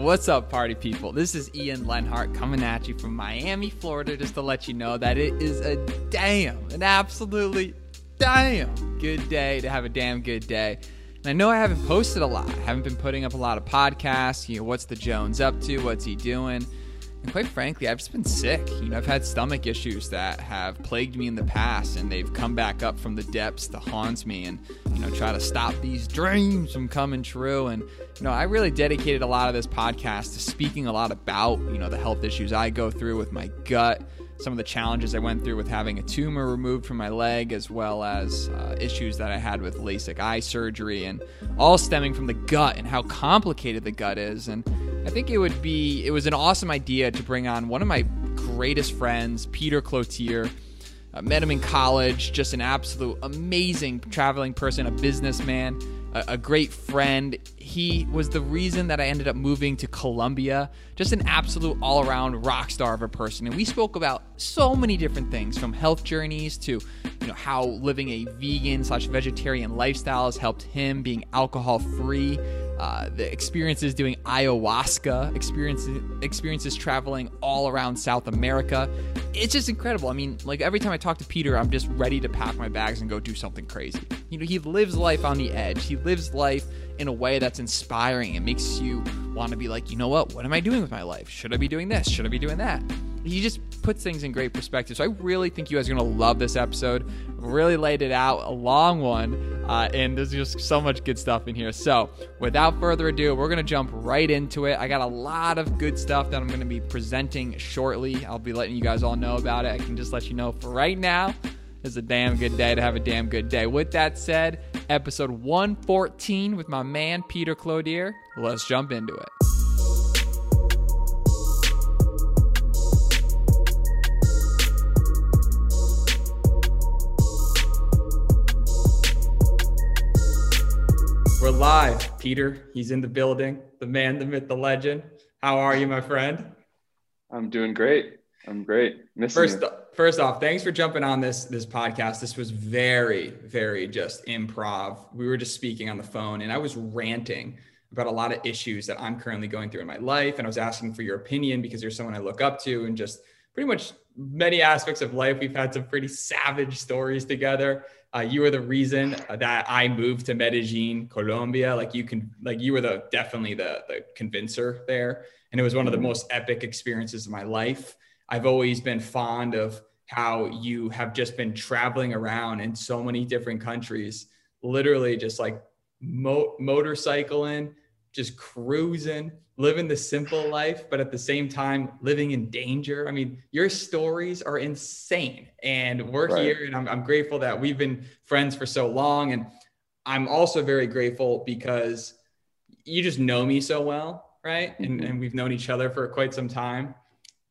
What's up, party people? This is Ian Lenhart coming at you from Miami, Florida, just to let you know that it is a damn, an absolutely damn good day to have a damn good day. And I know I haven't posted a lot. I haven't been putting up a lot of podcasts. You know, what's the Jones up to? What's he doing? And quite frankly, I've just been sick. You know, I've had stomach issues that have plagued me in the past, and they've come back up from the depths to haunt me and, you know, try to stop these dreams from coming true. And, you know, I really dedicated a lot of this podcast to speaking a lot about, you know, the health issues I go through with my gut, some of the challenges I went through with having a tumor removed from my leg, as well as uh, issues that I had with LASIK eye surgery, and all stemming from the gut and how complicated the gut is. And I think it would be, it was an awesome idea to bring on one of my greatest friends, Peter Cloutier. I met him in college, just an absolute amazing traveling person, a businessman a, a great friend. He was the reason that I ended up moving to Colombia. Just an absolute all around rock star of a person. And we spoke about so many different things from health journeys to you know how living a vegan slash vegetarian lifestyle has helped him being alcohol free uh, the experiences doing ayahuasca, experiences experiences traveling all around South America. It's just incredible. I mean, like every time I talk to Peter, I'm just ready to pack my bags and go do something crazy. You know, he lives life on the edge. He lives life in a way that's inspiring. It makes you want to be like, you know what? What am I doing with my life? Should I be doing this? Should I be doing that? He just puts things in great perspective. So I really think you guys are going to love this episode. Really laid it out, a long one, uh, and there's just so much good stuff in here. So without further ado, we're going to jump right into it. I got a lot of good stuff that I'm going to be presenting shortly. I'll be letting you guys all know about it. I can just let you know for right now. It's a damn good day to have a damn good day. With that said, episode 114 with my man Peter Cloutier. Let's jump into it. We're live. Peter, he's in the building. The man, the myth, the legend. How are you, my friend? I'm doing great. I'm great. Missing first, you. first off, thanks for jumping on this this podcast. This was very, very just improv. We were just speaking on the phone, and I was ranting about a lot of issues that I'm currently going through in my life, and I was asking for your opinion because you're someone I look up to, and just pretty much many aspects of life. We've had some pretty savage stories together. Uh, you were the reason that I moved to Medellin, Colombia. Like you can, like you were the definitely the the convincer there, and it was one of the most epic experiences of my life. I've always been fond of how you have just been traveling around in so many different countries, literally just like mo- motorcycling, just cruising, living the simple life, but at the same time living in danger. I mean, your stories are insane. And we're right. here, and I'm, I'm grateful that we've been friends for so long. And I'm also very grateful because you just know me so well, right? Mm-hmm. And, and we've known each other for quite some time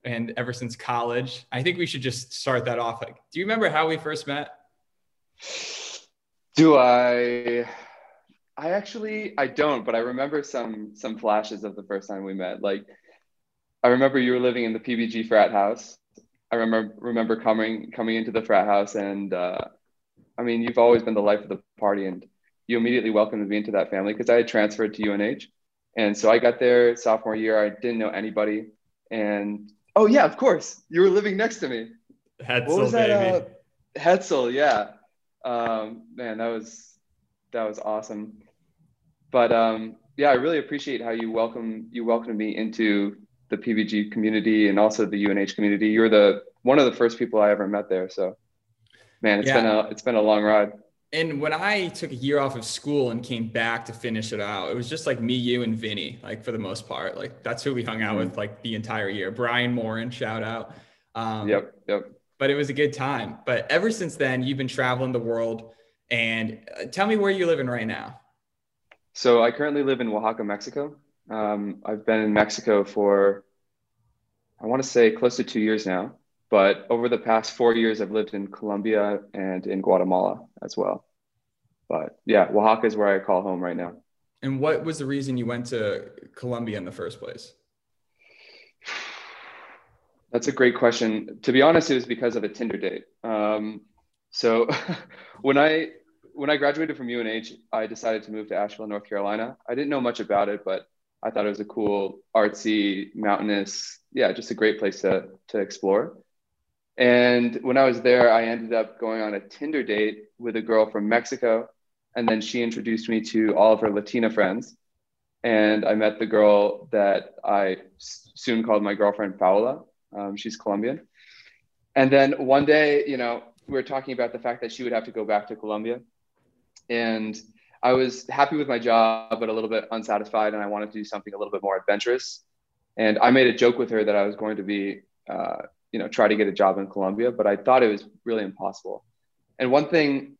and ever since college. I think we should just start that off. Like, do you remember how we first met? Do I? I actually I don't, but I remember some some flashes of the first time we met. Like I remember you were living in the PBG frat house. I remember remember coming coming into the frat house and uh, I mean you've always been the life of the party and you immediately welcomed me into that family because I had transferred to UNH. And so I got there sophomore year. I didn't know anybody. And oh yeah, of course. You were living next to me. Hetzel, what was that? Baby. Uh, Hetzel, yeah. Um, man, that was that was awesome but um, yeah, I really appreciate how you welcome you welcomed me into the PBG community and also the UNH community. You're the one of the first people I ever met there. So, man, it's yeah. been a it's been a long ride. And when I took a year off of school and came back to finish it out, it was just like me, you, and Vinny, like for the most part. Like that's who we hung out mm-hmm. with like the entire year. Brian Morin, shout out. Um, yep, yep. But it was a good time. But ever since then, you've been traveling the world. And uh, tell me where you're living right now. So I currently live in Oaxaca, Mexico. Um, I've been in Mexico for, I want to say close to two years now. But over the past four years, I've lived in Colombia and in Guatemala as well. But yeah, Oaxaca is where I call home right now. And what was the reason you went to Colombia in the first place? That's a great question. To be honest, it was because of a Tinder date. Um, so when I when I graduated from UNH, I decided to move to Asheville, North Carolina. I didn't know much about it, but I thought it was a cool, artsy, mountainous, yeah, just a great place to to explore. And when I was there, I ended up going on a Tinder date with a girl from Mexico. And then she introduced me to all of her Latina friends. And I met the girl that I soon called my girlfriend, Paola. Um, she's Colombian. And then one day, you know, we were talking about the fact that she would have to go back to Colombia. And I was happy with my job, but a little bit unsatisfied. And I wanted to do something a little bit more adventurous. And I made a joke with her that I was going to be uh, you know try to get a job in Colombia, but I thought it was really impossible. And one thing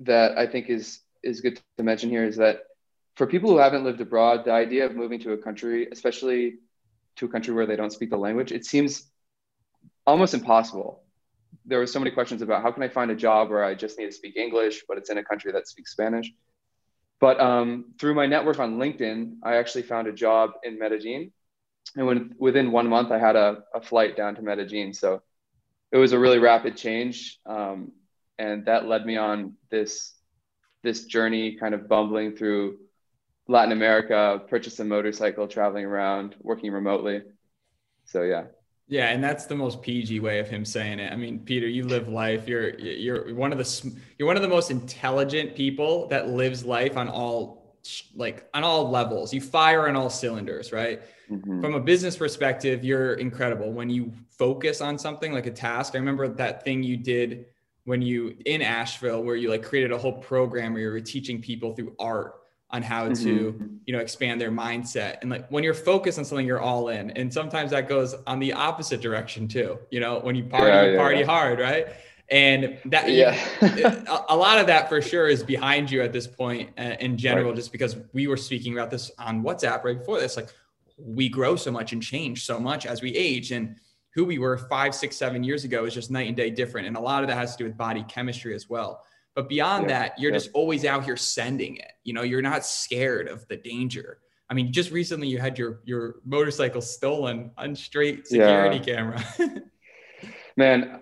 that I think is is good to mention here is that for people who haven't lived abroad, the idea of moving to a country, especially to a country where they don't speak the language, it seems almost impossible. There were so many questions about how can I find a job where I just need to speak English, but it's in a country that speaks Spanish. But um, through my network on LinkedIn, I actually found a job in Medellin and when, within one month, I had a, a flight down to Medellin. So it was a really rapid change, um, and that led me on this this journey, kind of bumbling through Latin America, purchased a motorcycle, traveling around, working remotely. So yeah. Yeah, and that's the most PG way of him saying it. I mean, Peter, you live life. You're you're one of the you're one of the most intelligent people that lives life on all like on all levels. You fire on all cylinders, right? Mm-hmm. From a business perspective, you're incredible. When you focus on something like a task, I remember that thing you did when you in Asheville where you like created a whole program where you were teaching people through art on how mm-hmm. to you know expand their mindset. And like when you're focused on something you're all in. And sometimes that goes on the opposite direction too. You know when you party yeah, you party yeah. hard right? And that yeah. a, a, lot of that for sure is behind you at this point uh, in general right. just because we were speaking about this on whatsapp right before this. Like we grow so much and change so much as we age. And who we were five six seven years ago is just night and day different. And a lot of that has to do with body chemistry as well but beyond yeah, that you're yeah. just always out here sending it you know you're not scared of the danger i mean just recently you had your your motorcycle stolen on straight security yeah. camera man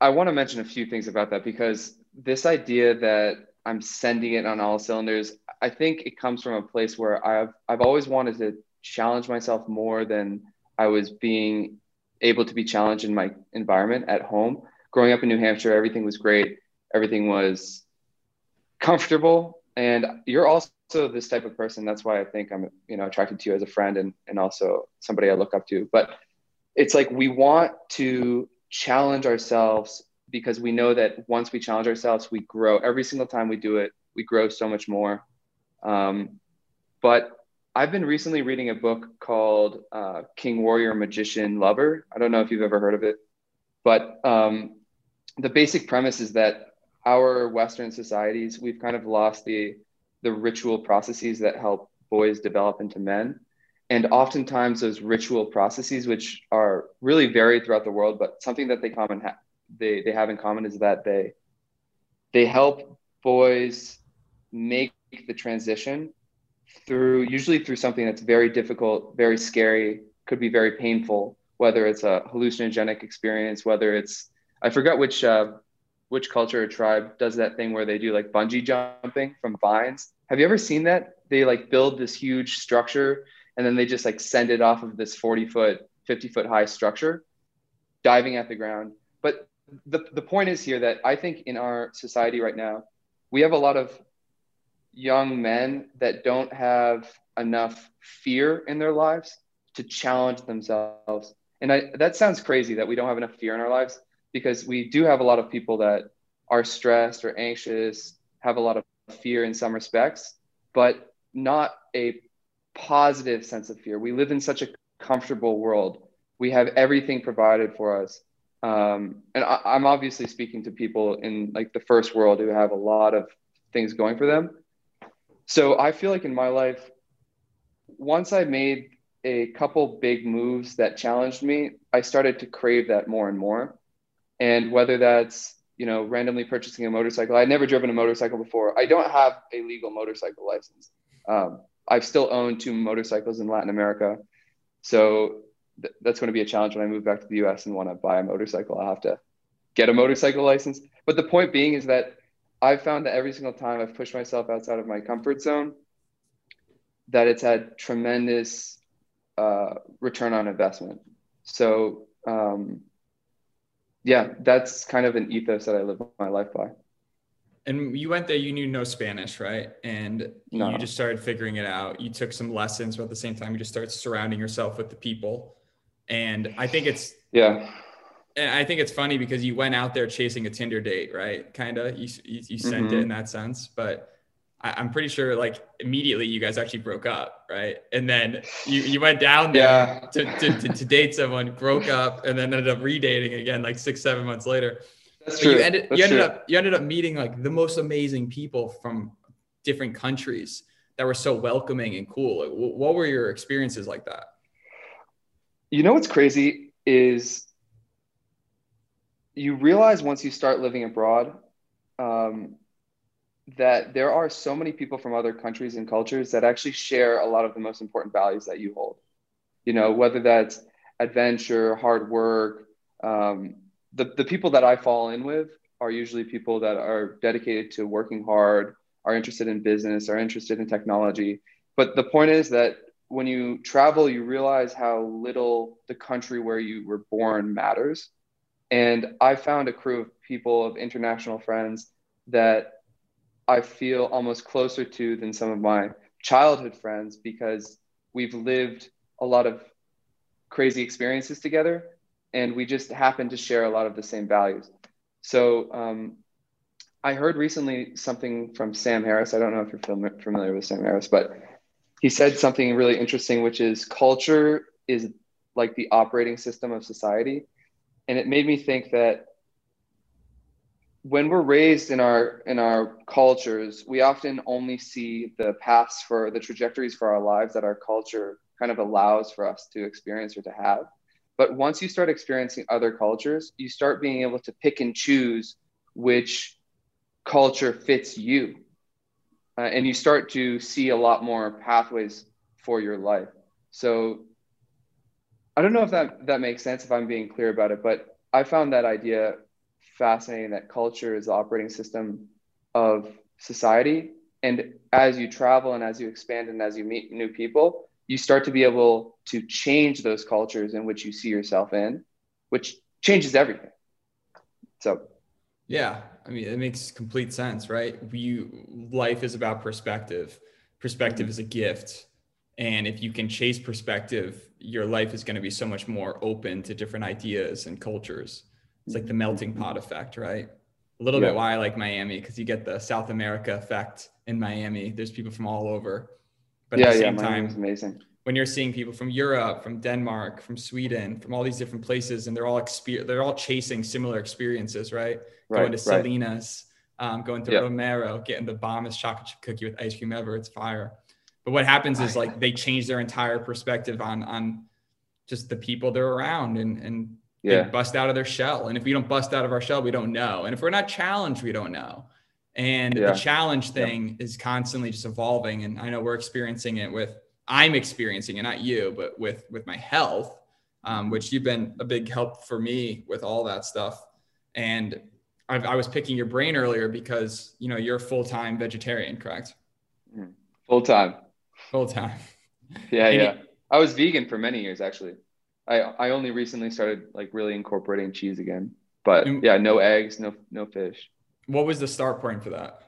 i want to mention a few things about that because this idea that i'm sending it on all cylinders i think it comes from a place where i've i've always wanted to challenge myself more than I was being able to be challenged in my environment at home. Growing up in New Hampshire, everything was great. Everything was comfortable. And you're also this type of person. That's why I think I'm, you know, attracted to you as a friend and, and also somebody I look up to. But it's like we want to challenge ourselves because we know that once we challenge ourselves, we grow. Every single time we do it, we grow so much more. Um, but I've been recently reading a book called uh, King Warrior Magician Lover. I don't know if you've ever heard of it, but um, the basic premise is that our Western societies, we've kind of lost the the ritual processes that help boys develop into men. And oftentimes those ritual processes, which are really varied throughout the world, but something that they common ha- they, they have in common is that they they help boys make the transition through usually through something that's very difficult, very scary, could be very painful, whether it's a hallucinogenic experience, whether it's I forgot which uh, which culture or tribe does that thing where they do like bungee jumping from vines. Have you ever seen that? They like build this huge structure and then they just like send it off of this 40 foot, 50 foot high structure, diving at the ground. But the, the point is here that I think in our society right now, we have a lot of young men that don't have enough fear in their lives to challenge themselves. And I, that sounds crazy that we don't have enough fear in our lives because we do have a lot of people that are stressed or anxious, have a lot of fear in some respects, but not a positive sense of fear. We live in such a comfortable world. We have everything provided for us. Um, and I, am obviously speaking to people in like the first world who have a lot of things going for them. So I feel like in my life, once I made a couple big moves that challenged me, I started to crave that more and more. And whether that's, you know, randomly purchasing a motorcycle, I'd never driven a motorcycle before. I don't have a legal motorcycle license. Um, I've still owned two motorcycles in Latin America. So th- that's going to be a challenge when I move back to the US and want to buy a motorcycle. I'll have to get a motorcycle license. But the point being is that I've found that every single time I've pushed myself outside of my comfort zone, that it's had tremendous uh, return on investment. So um, yeah, that's kind of an ethos that I live my life by. And you went there, you knew no Spanish, right? And No. you just started figuring it out. You took some lessons, but at the same time, you just started surrounding yourself with the people. And I think it's Yeah. and I think it's funny because you went out there chasing a Tinder date, right? Kind of, you, you, you sent it Mhm. in that sense, but I, I'm pretty sure like immediately you guys actually broke up, right? And then you, you went down there Yeah. to, to, to, to date someone, broke up, and then ended up redating again like six, seven months later. That's But true. you ended, That's you ended true. up, you ended up meeting like the most amazing people from different countries that were so welcoming and cool. Like, wh- what were your experiences like that? You know what's crazy is you realize once you start living abroad um, that there are so many people from other countries and cultures that actually share a lot of the most important values that you hold. You know, whether that's adventure, hard work. Um, the, the people that I fall in with are usually people that are dedicated to working hard, are interested in business, are interested in technology. But the point is that when you travel, you realize how little the country where you were born matters. And I found a crew of people, of international friends that I feel almost closer to than some of my childhood friends because we've lived a lot of crazy experiences together and we just happen to share a lot of the same values. So um, I heard recently something from Sam Harris. I don't know if you're familiar with Sam Harris, but he said something really interesting, which is culture is like the operating system of society. And it made me think that when we're raised in our in our cultures, we often only see the paths for the trajectories for our lives that our culture kind of allows for us to experience or to have. But once you start experiencing other cultures, you start being able to pick and choose which culture fits you. Uh, and you start to see a lot more pathways for your life. So I don't know if that, that makes sense if I'm being clear about it, but I found that idea fascinating that culture is the operating system of society. And as you travel and as you expand and as you meet new people, you start to be able to change those cultures in which you see yourself in, which changes everything. So, Yeah, I mean, it makes complete sense, right? You life is about perspective. Perspective is a gift, and if you can chase perspective, your life is going to be so much more open to different ideas and cultures. It's like the melting pot effect, right? A little Yeah. bit why I like Miami because you get the South America effect in Miami. There's people from all over, but yeah, at the same Miami time, amazing. when you're seeing people from Europe, from Denmark, from Sweden, from all these different places, and they're all exper- they're all chasing similar experiences, right? Right, going to right. Salinas, um, going to Yeah. Romero, getting the bombest chocolate chip cookie with ice cream ever. It's fire. But what happens is like they change their entire perspective on on just the people they're around and and Yeah, they bust out of their shell. And if we don't bust out of our shell, we don't know. And if we're not challenged, we don't know. And Yeah. the challenge thing is constantly just evolving. And I know we're experiencing it with I'm experiencing it, not you, but with with my health, um, which you've been a big help for me with all that stuff. And I've, I was picking your brain earlier because you know you're full time vegetarian, correct? full time. Full time. Yeah, And yeah. I was vegan for many years actually. I I only recently started like really incorporating cheese again. But And- yeah, no eggs, no no fish. What was the start point for that?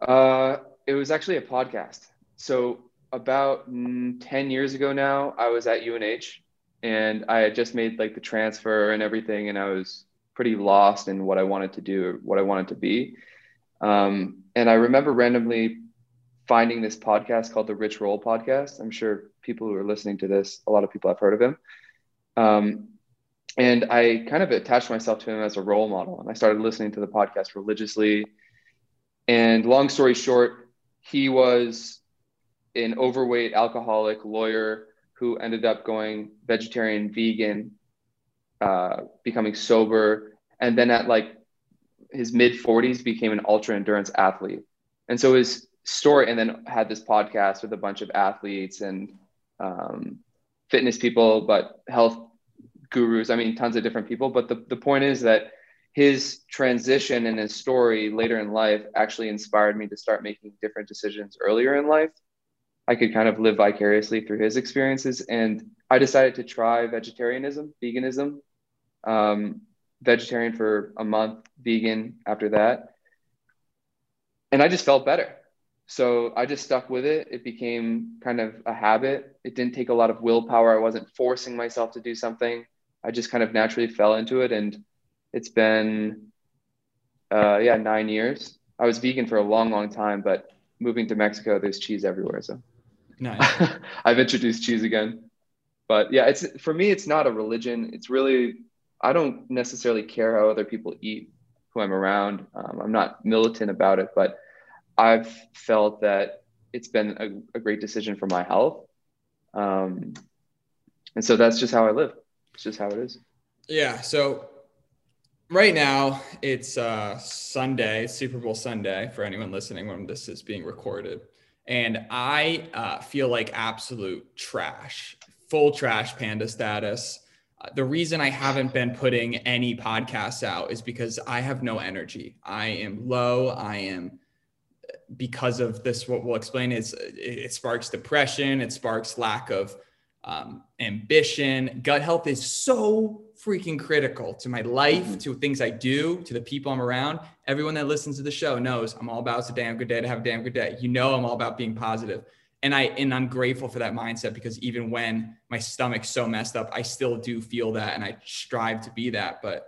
Uh, it was actually a podcast. So about mm, 10 years ago now, I was at UNH and I had just made like the transfer and everything, and I was pretty lost in what I wanted to do, or what I wanted to be. Um, and I remember randomly finding this podcast called the Rich Roll Podcast. I'm sure people who are listening to this, a lot of people have heard of him. Um, and I kind of attached myself to him as a role model, and I started listening to the podcast religiously. And long story short, he was an overweight alcoholic lawyer who ended up going vegetarian, vegan, uh, becoming sober, and then at like his mid 40s became an ultra endurance athlete. And so his story, and then had this podcast with a bunch of athletes and um, fitness people, but health gurus. I mean, tons of different people. But the, the point is that his transition and his story later in life actually inspired me to start making different decisions earlier in life. I could kind of live vicariously through his experiences. And I decided to try vegetarianism, veganism, um, vegetarian for a month, vegan after that. And I just felt better. So I just stuck with it. It became kind of a habit. It didn't take a lot of willpower. I wasn't forcing myself to do something. I just kind of naturally fell into it. And it's been, uh, yeah, nine years. I was vegan for a long, long time, but moving to Mexico, there's cheese everywhere. So nice. I've introduced cheese again. But yeah, it's for me, it's not a religion. It's really, I don't necessarily care how other people eat who I'm around. Um, I'm not militant about it, but I've felt that it's been a, a great decision for my health. Um, and so that's just how I live. It's just how it is. Yeah. So right now it's uh, Sunday, Super Bowl Sunday for anyone listening when this is being recorded. And I uh, feel like absolute trash, full trash panda status. Uh, the reason I haven't been putting any podcasts out is because I have no energy. I am low. I am because of this, what we'll explain is it sparks depression, it sparks lack of um, ambition. Gut health is so freaking critical to my life, mm-hmm. to things I do, to the people I'm around. Everyone that listens to the show knows I'm all about it's a damn good day to have a damn good day. You know, I'm all about being positive. And I and I'm grateful for that mindset because even when my stomach's so messed up, I still do feel that and I strive to be that. But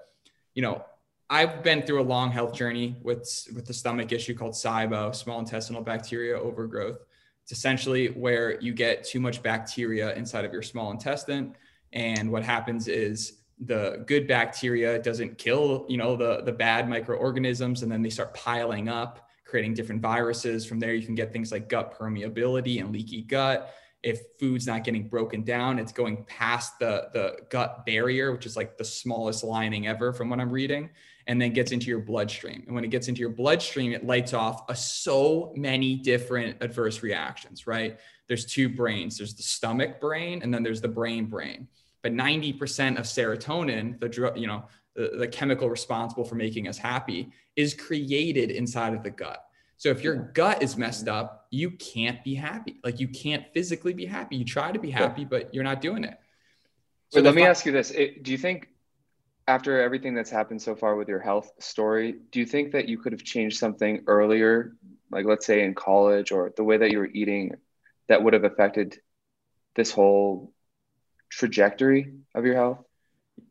you know, I've been through a long health journey with with the stomach issue called SIBO, small intestinal bacteria overgrowth. It's essentially where you get too much bacteria inside of your small intestine, and what happens is the good bacteria doesn't kill, you know, the the bad microorganisms, and then they start piling up, creating different viruses. From there, you can get things like gut permeability and leaky gut if food's not getting broken down it's going past the the gut barrier which is like the smallest lining ever from what i'm reading and then gets into your bloodstream. And when it gets into your bloodstream, it lights off a, so many different adverse reactions, right? There's two brains there's the stomach brain, and then there's the brain brain. But 90% of serotonin, the drug, you know, the, the chemical responsible for making us happy, is created inside of the gut. So if your gut is messed up, you can't be happy. Like you can't physically be happy. You try to be happy, but you're not doing it. So Wait, let me ask you this: Do you think after everything that's happened so far with your health story, do you think that you could have changed something earlier, like let's say in college or the way that you were eating, that would have affected this whole trajectory of your health?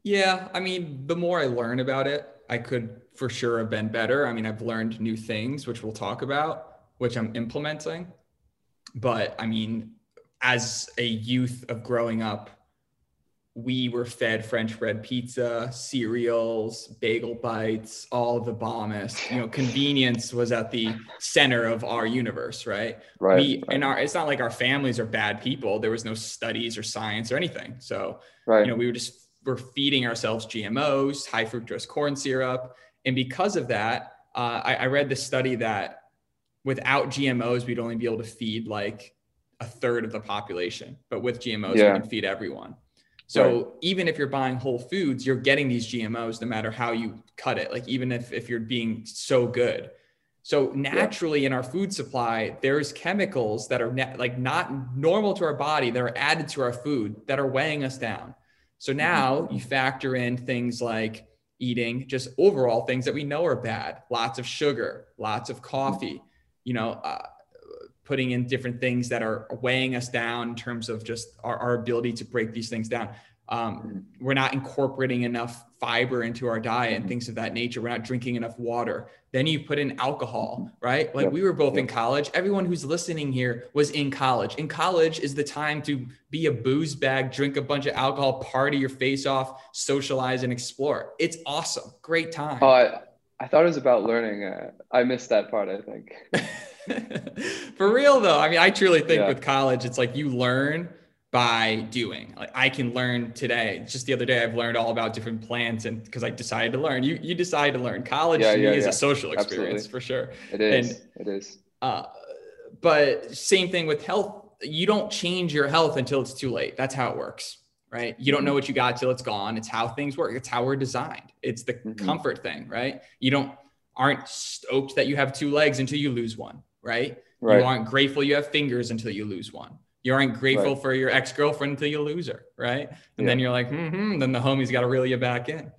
Yeah, I mean, the more I learn about it, I could for sure have been better. I mean, I've learned new things, which we'll talk about, which I'm implementing. But I mean, as a youth of growing up we were fed French bread pizza, cereals, bagel bites, all the bombest. You know, convenience was at the center of our universe, right? Right. We right. and our it's not like our families are bad people. There was no studies or science or anything. So right. you know, we were just we're feeding ourselves GMOs, high fructose corn syrup, and because of that, uh, I, I read this study that without GMOs, we'd only be able to feed like a third of the population, but with GMOs, yeah. we can feed everyone. So right. even if you're buying whole foods, you're getting these GMOs no matter how you cut it. Like even if if you're being so good. So naturally yeah. in our food supply, there's chemicals that are ne- like not normal to our body that are added to our food that are weighing us down. So mm-hmm. now you factor in things like eating just overall things that we know are bad, lots of sugar, lots of coffee, you know, uh, putting in different things that are weighing us down in terms of just our, our ability to break these things down. Um, we're not incorporating enough fiber into our diet and things of that nature. We're not drinking enough water. Then you put in alcohol, right? Like yep. we were both yep. in college. Everyone who's listening here was in college. In college is the time to be a booze bag, drink a bunch of alcohol, party your face off, socialize, and explore. It's awesome. Great time. Oh, I, I thought it was about learning. Uh, I missed that part, I think. For real though, I mean, I truly think yeah. with college, it's like you learn by doing. Like I can learn today. Just the other day, I've learned all about different plants, and because I decided to learn, you you decide to learn. College yeah, to yeah, me is a social experience Absolutely. for sure. It is. And, it is. Uh, but same thing with health. You don't change your health until it's too late. That's how it works, right? You don't know what you got till it's gone. It's how things work. It's how we're designed. It's the Mhm. comfort thing, right? You don't aren't stoked that you have two legs until you lose one, right? Right. You aren't grateful you have fingers until you lose one. You aren't grateful Right. for your ex-girlfriend until you lose her, right? And then you're like, mm-hmm. then the homie's got to reel you back in.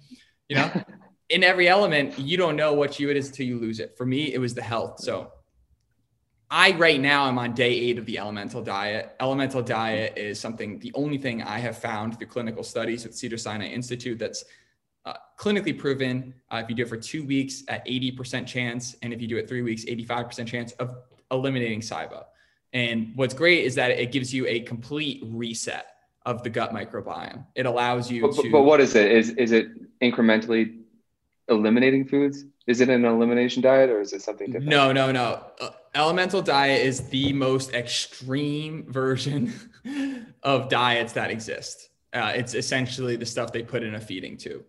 You know, in every element, you don't know what you it is until you lose it. For me, it was the health. So I right now I'm on day eight of the elemental diet. Elemental diet is something the only thing I have found through clinical studies with Cedar Sinai Institute that's uh, clinically proven. Uh, if you do it for two weeks at 80% chance, and if you do it three weeks, 85% chance of eliminating SIBO. And what's great is that it gives you a complete reset of the gut microbiome. It allows you But, to. but what is it? Is is it incrementally eliminating foods? Is it an elimination diet or is it something different? No, no, no. Uh, elemental diet is the most extreme version of diets that exist. Uh, it's essentially the stuff they put in a feeding tube.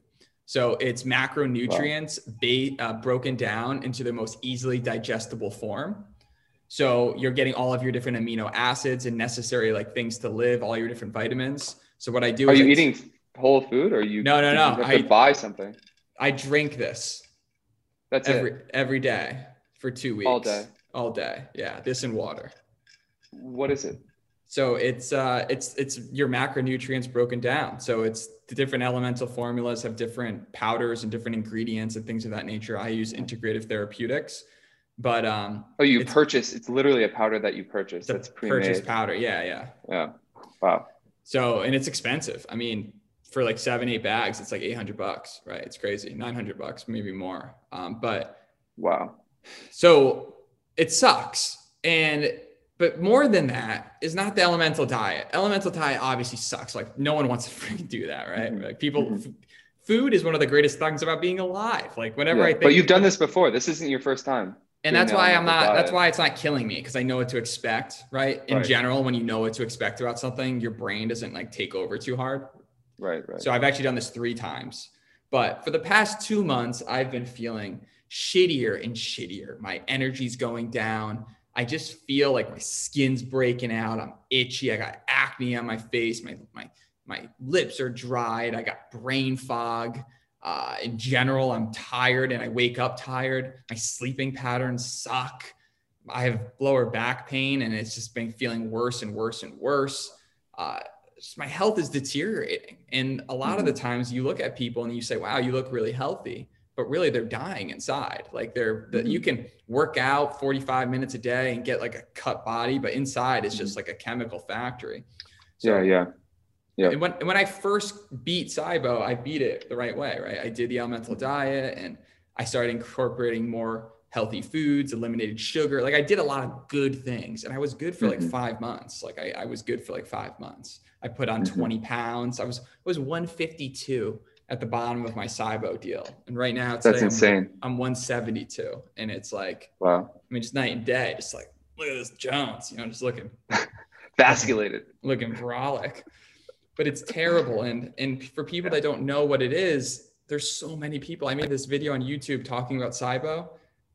So it's macronutrients ba- uh, broken down into the most easily digestible form. So you're getting all of your different amino acids and necessary like things to live, all your different vitamins. So what I do Are you I- eating whole food or are you? No, no, no. have I- to buy something. I drink this That's every it. every day for two weeks. All day. All day. Yeah, this and water. What is it? So it's uh, it's it's your macronutrients broken down. So it's the different elemental formulas have different powders and different ingredients and things of that nature. I use integrative therapeutics, but um, Oh, you It's- purchase. It's literally a powder that you purchase. That's pre-made. purchase powder. Yeah, yeah. Yeah. Wow. So and it's expensive. I mean, for like seven eight bags, it's like eight hundred bucks. Right? It's crazy. Nine hundred bucks, maybe more. Um, but Wow. So it sucks. And but more than that is not the elemental diet. Elemental diet obviously sucks. Like no one wants to freaking do that, right? Mhm. Like people Mhm. f- food is one of the greatest things about being alive. Like whenever Yeah. I think But you've done this before. This isn't your first time. And that's why I'm not that's diet. why it's not killing me because I know what to expect, right? In Right. general, when you know what to expect about something, your brain doesn't like take over too hard. Right. Right. So I've actually done this three times. But for the past two months, I've been feeling shittier and shittier. My energy's going down. I just feel like my skin's breaking out. I'm itchy. I got acne on my face. My my my lips are dried. I got brain fog. Uh, in general, I'm tired and I wake up tired. My sleeping patterns suck. I have lower back pain and it's just been feeling worse and worse and worse. Uh, my health is deteriorating. And a lot of the times you look at people and you say, wow, you look really healthy, but really they're dying inside. Like they're, the, you can work out 45 minutes a day and get like a cut body, but inside it's just like a chemical factory. So, yeah. Yeah. Yeah. And when, and when I first beat SIBO, I beat it the right way, right? I did the elemental diet and I started incorporating more healthy foods, eliminated sugar. Like I did a lot of good things and I was good for like Mhm. five months. Like I, I was good for like five months. I put on Mhm. 20 pounds. I was, I was 152 at the bottom of my SIBO deal. And right now That's today I'm- insane. I'm 172 and it's like, Wow. I mean, just night and day, just like, look at this Jones, you know, just looking Vasculated. looking brolic but it's terrible. And and for people that don't know what it is there's so many people. I made this video on youtube talking about SIBO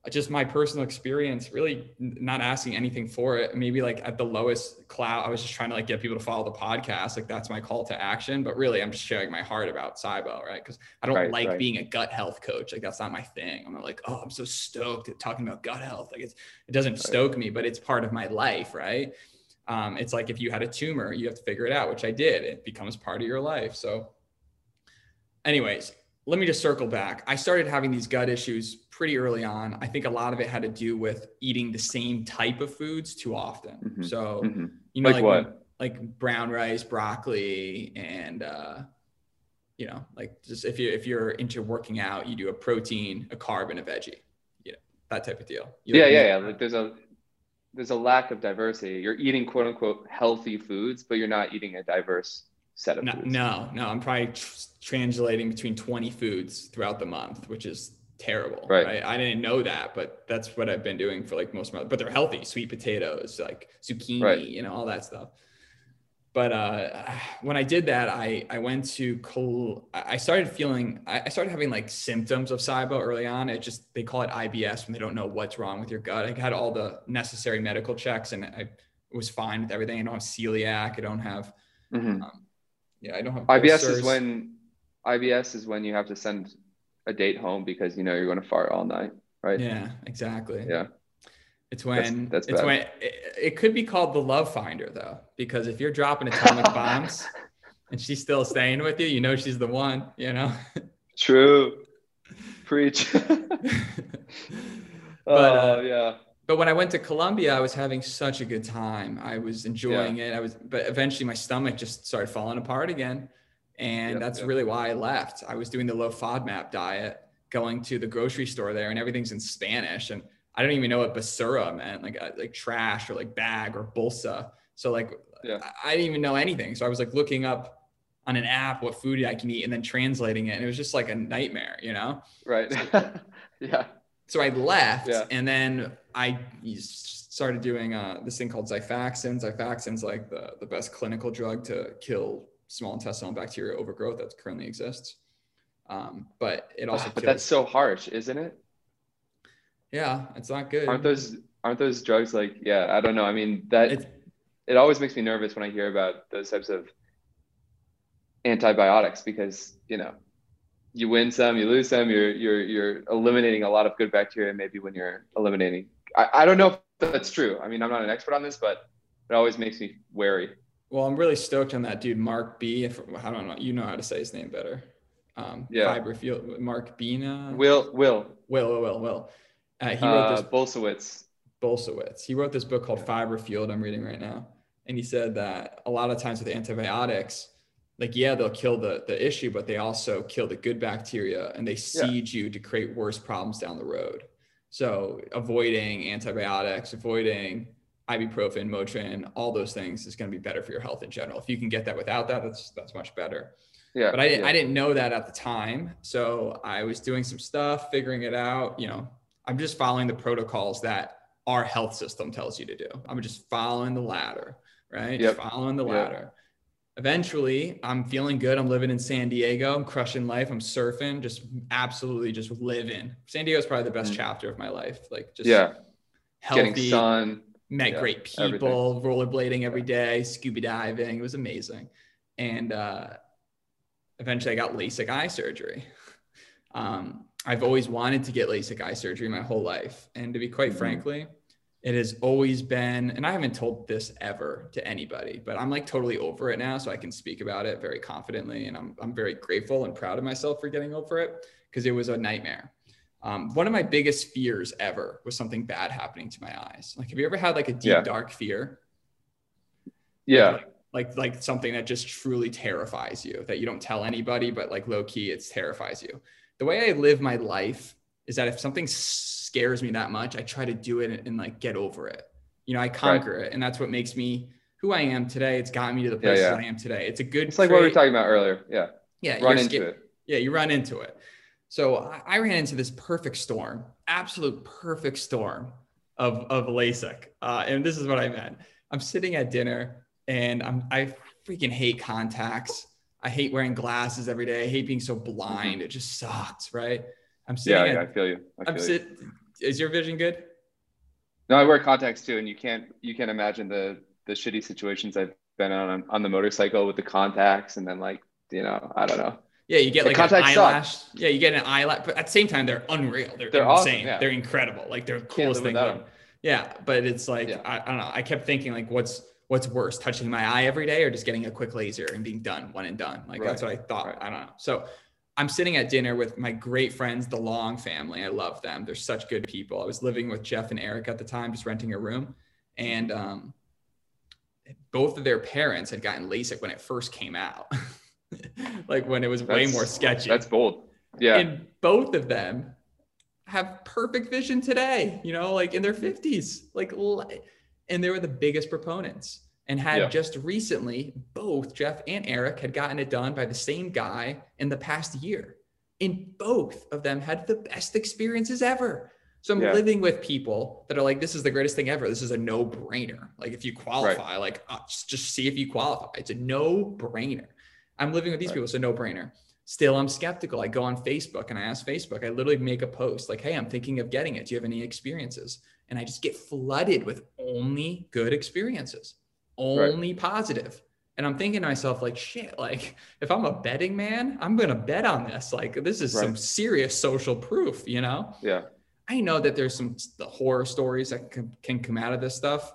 uh, just my personal experience really not asking anything for it. Maybe like at the lowest cloud i was just trying to like get people to follow the podcast. Like that's my call to action. But really i'm just sharing my heart about SIBO right? Because i don't Right, like right. being a gut health coach. Like that's not my thing. I'm not like oh i'm so stoked at talking about gut health. Like it's it doesn't stoke me but it's part of my life right um, it's like if you had a tumor, you have to figure it out, which I did. It becomes part of your life. So, anyways, let me just circle back. I started having these gut issues pretty early on. I think a lot of it had to do with eating the same type of foods too often. Mhm. So, Mhm. you know, Like like, what? like brown rice, broccoli, and uh, you know, like just if you if you're into working out, you do a protein, a carb, and a veggie. You know, that type of deal. You Yeah. Yeah. Yeah. Like there's a there's a lack of diversity. You're eating quote unquote healthy foods, but you're not eating a diverse set of No, foods. no, no. I'm probably tr- translating between 20 foods throughout the month, which is terrible. Right. Right. I didn't know that, but that's what I've been doing for like most of my, but they're healthy, sweet potatoes, like zucchini, Right. you know, all that stuff. But uh, when I did that, I, I went to, col- I started feeling, I started having like symptoms of SIBO early on. It just, they call it IBS when they don't know what's wrong with your gut. I had all the necessary medical checks and I was fine with everything. I don't have celiac. I don't have Mhm. Yeah, I don't have IBS ulcers. is when IBS is when you have to send a date home because you know you're going to fart all night, right? Yeah, exactly. Yeah. It's when that's it's bad. when it, it could be called the love finder though, because if you're dropping atomic bombs and she's still staying with you, you know she's the one, you know. True. Preach. But, oh uh, yeah. but when I went to Colombia, I was having such a good time. I was enjoying it. I was, but eventually my stomach just started falling apart again, and Yep, that's yep. really why I left. I was doing the low FODMAP diet, going to the grocery store there, and everything's in Spanish, and I don't even know what basura meant, like uh, like trash or like bag or bolsa. So like Yeah. I, I didn't even know anything. So I was like looking up on an app what food I can eat and then translating it, and it was just like a nightmare, you know Right. yeah. so I left Yeah. and then I started doing uh, this thing called Xifaxan. Xifaxan's like the, the best clinical drug to kill small intestinal bacterial overgrowth that currently exists. Um, but it also Ah, but that's so harsh, isn't it? Yeah, it's not good. Aren't those aren't those drugs like yeah, I don't know. I mean that It's, it always makes me nervous when I hear about those types of antibiotics because, you know, you win some, you lose some, you're you're you're eliminating a lot of good bacteria maybe when you're eliminating. I, I don't know if that's true. I mean, I'm not an expert on this, but it always makes me wary. well, I'm really stoked on that dude, Mark B. If, I don't know, you know how to say his name better. Um, Yeah. Fiber Fueled, Mark Bina. Will Will Will, Will, Will, Will. Uh, he wrote uh, this Bulsiewicz. Bulsiewicz. He wrote this book called Fiber Fueled. I'm reading right now, and he said that a lot of times with antibiotics, like yeah, they'll kill the the issue, but they also kill the good bacteria, and they seed you to create worse problems down the road. So avoiding antibiotics, avoiding ibuprofen, Motrin, all those things is going to be better for your health in general. If you can get that without that, that's that's much better Yeah. but I didn't, yeah. I didn't know that at the time. So I was doing some stuff, figuring it out. You know, I'm just following the protocols that our health system tells you to do. I'm just following the ladder, right? Just following the Yep. ladder. Eventually, I'm feeling good. I'm living in San Diego. I'm crushing life. I'm surfing, just absolutely just living. San Diego is probably the best Mhm. chapter of my life. Like just yeah. healthy, Getting sun. met Yeah, great people, rollerblading every day, scuba diving. It was amazing. And uh, eventually I got LASIK eye surgery. Um, I've always wanted to get LASIK eye surgery my whole life. And to be quite Mhm. frankly, it has always been, and I haven't told this ever to anybody, but I'm like totally over it now. So I can speak about it very confidently. And I'm, I'm very grateful and proud of myself for getting over it because it was a nightmare. Um, one of my biggest fears ever was something bad happening to my eyes. Like, have you ever had like a deep, Yeah. dark fear? Yeah. Like, like something that just truly terrifies you that you don't tell anybody, but like low key, it terrifies you. The way I live my life is that if something scares me that much, I try to do it and, and, like get over it. You know, I conquer it, and that's what makes me who I am today. It's gotten me to the Yeah, places yeah. I am today. It's a good. It's like what we were talking about earlier. Yeah. Yeah, Run into it. yeah, you run into it. So I, I ran into this perfect storm, absolute perfect storm of of LASIK. Uh, and this is what I meant. I'm sitting at dinner and I'm I freaking hate contacts. I hate wearing glasses every day. I hate being so blind. It just sucks, right? I'm sitting Yeah, at, I feel you. I you. sit is your vision good? No, I wear contacts too, and you can't you can't imagine the the shitty situations I've been on on the motorcycle with the contacts, and then like you know I don't know. Yeah, you get The like an eyelash. Yeah, you get an eyelash, but at the same time, they're unreal. They're, They're awesome, insane. yeah. They're incredible. Like they're the coolest thing. without going. 'em. Yeah, but it's like Yeah. I, I don't know. I kept thinking like, what's what's worse, touching my eye every day or just getting a quick laser and being done, one and done. Like that's what I thought. right. I don't know. So I'm sitting at dinner with my great friends, the Long family. I love them. They're such good people. I was living with Jeff and Eric at the time, just renting a room, and um, both of their parents had gotten LASIK when it first came out, like when it was way more sketchy. That's bold. Yeah. And both of them have perfect vision today, you know, like in their 50s. Like, and they were the biggest proponents and had Yeah. just recently, both Jeff and Eric had gotten it done by the same guy in the past year. And both of them had the best experiences ever. So I'm Yeah. living with people that are like, this is the greatest thing ever. This is a no brainer. Like, if you qualify, like, uh, just, just see if you qualify. It's a no brainer. I'm living with these Right. people. It's a no brainer. Still, I'm skeptical. I go on Facebook and I ask Facebook, I literally make a post like, hey, I'm thinking of getting it. Do you have any experiences? And I just get flooded with only good experiences, only positive. And I'm thinking to myself, like, shit, like if I'm a betting man, I'm gonna bet on this. Like this is some serious social proof, you know? Yeah. I know that there's some the horror stories that can, can come out of this stuff,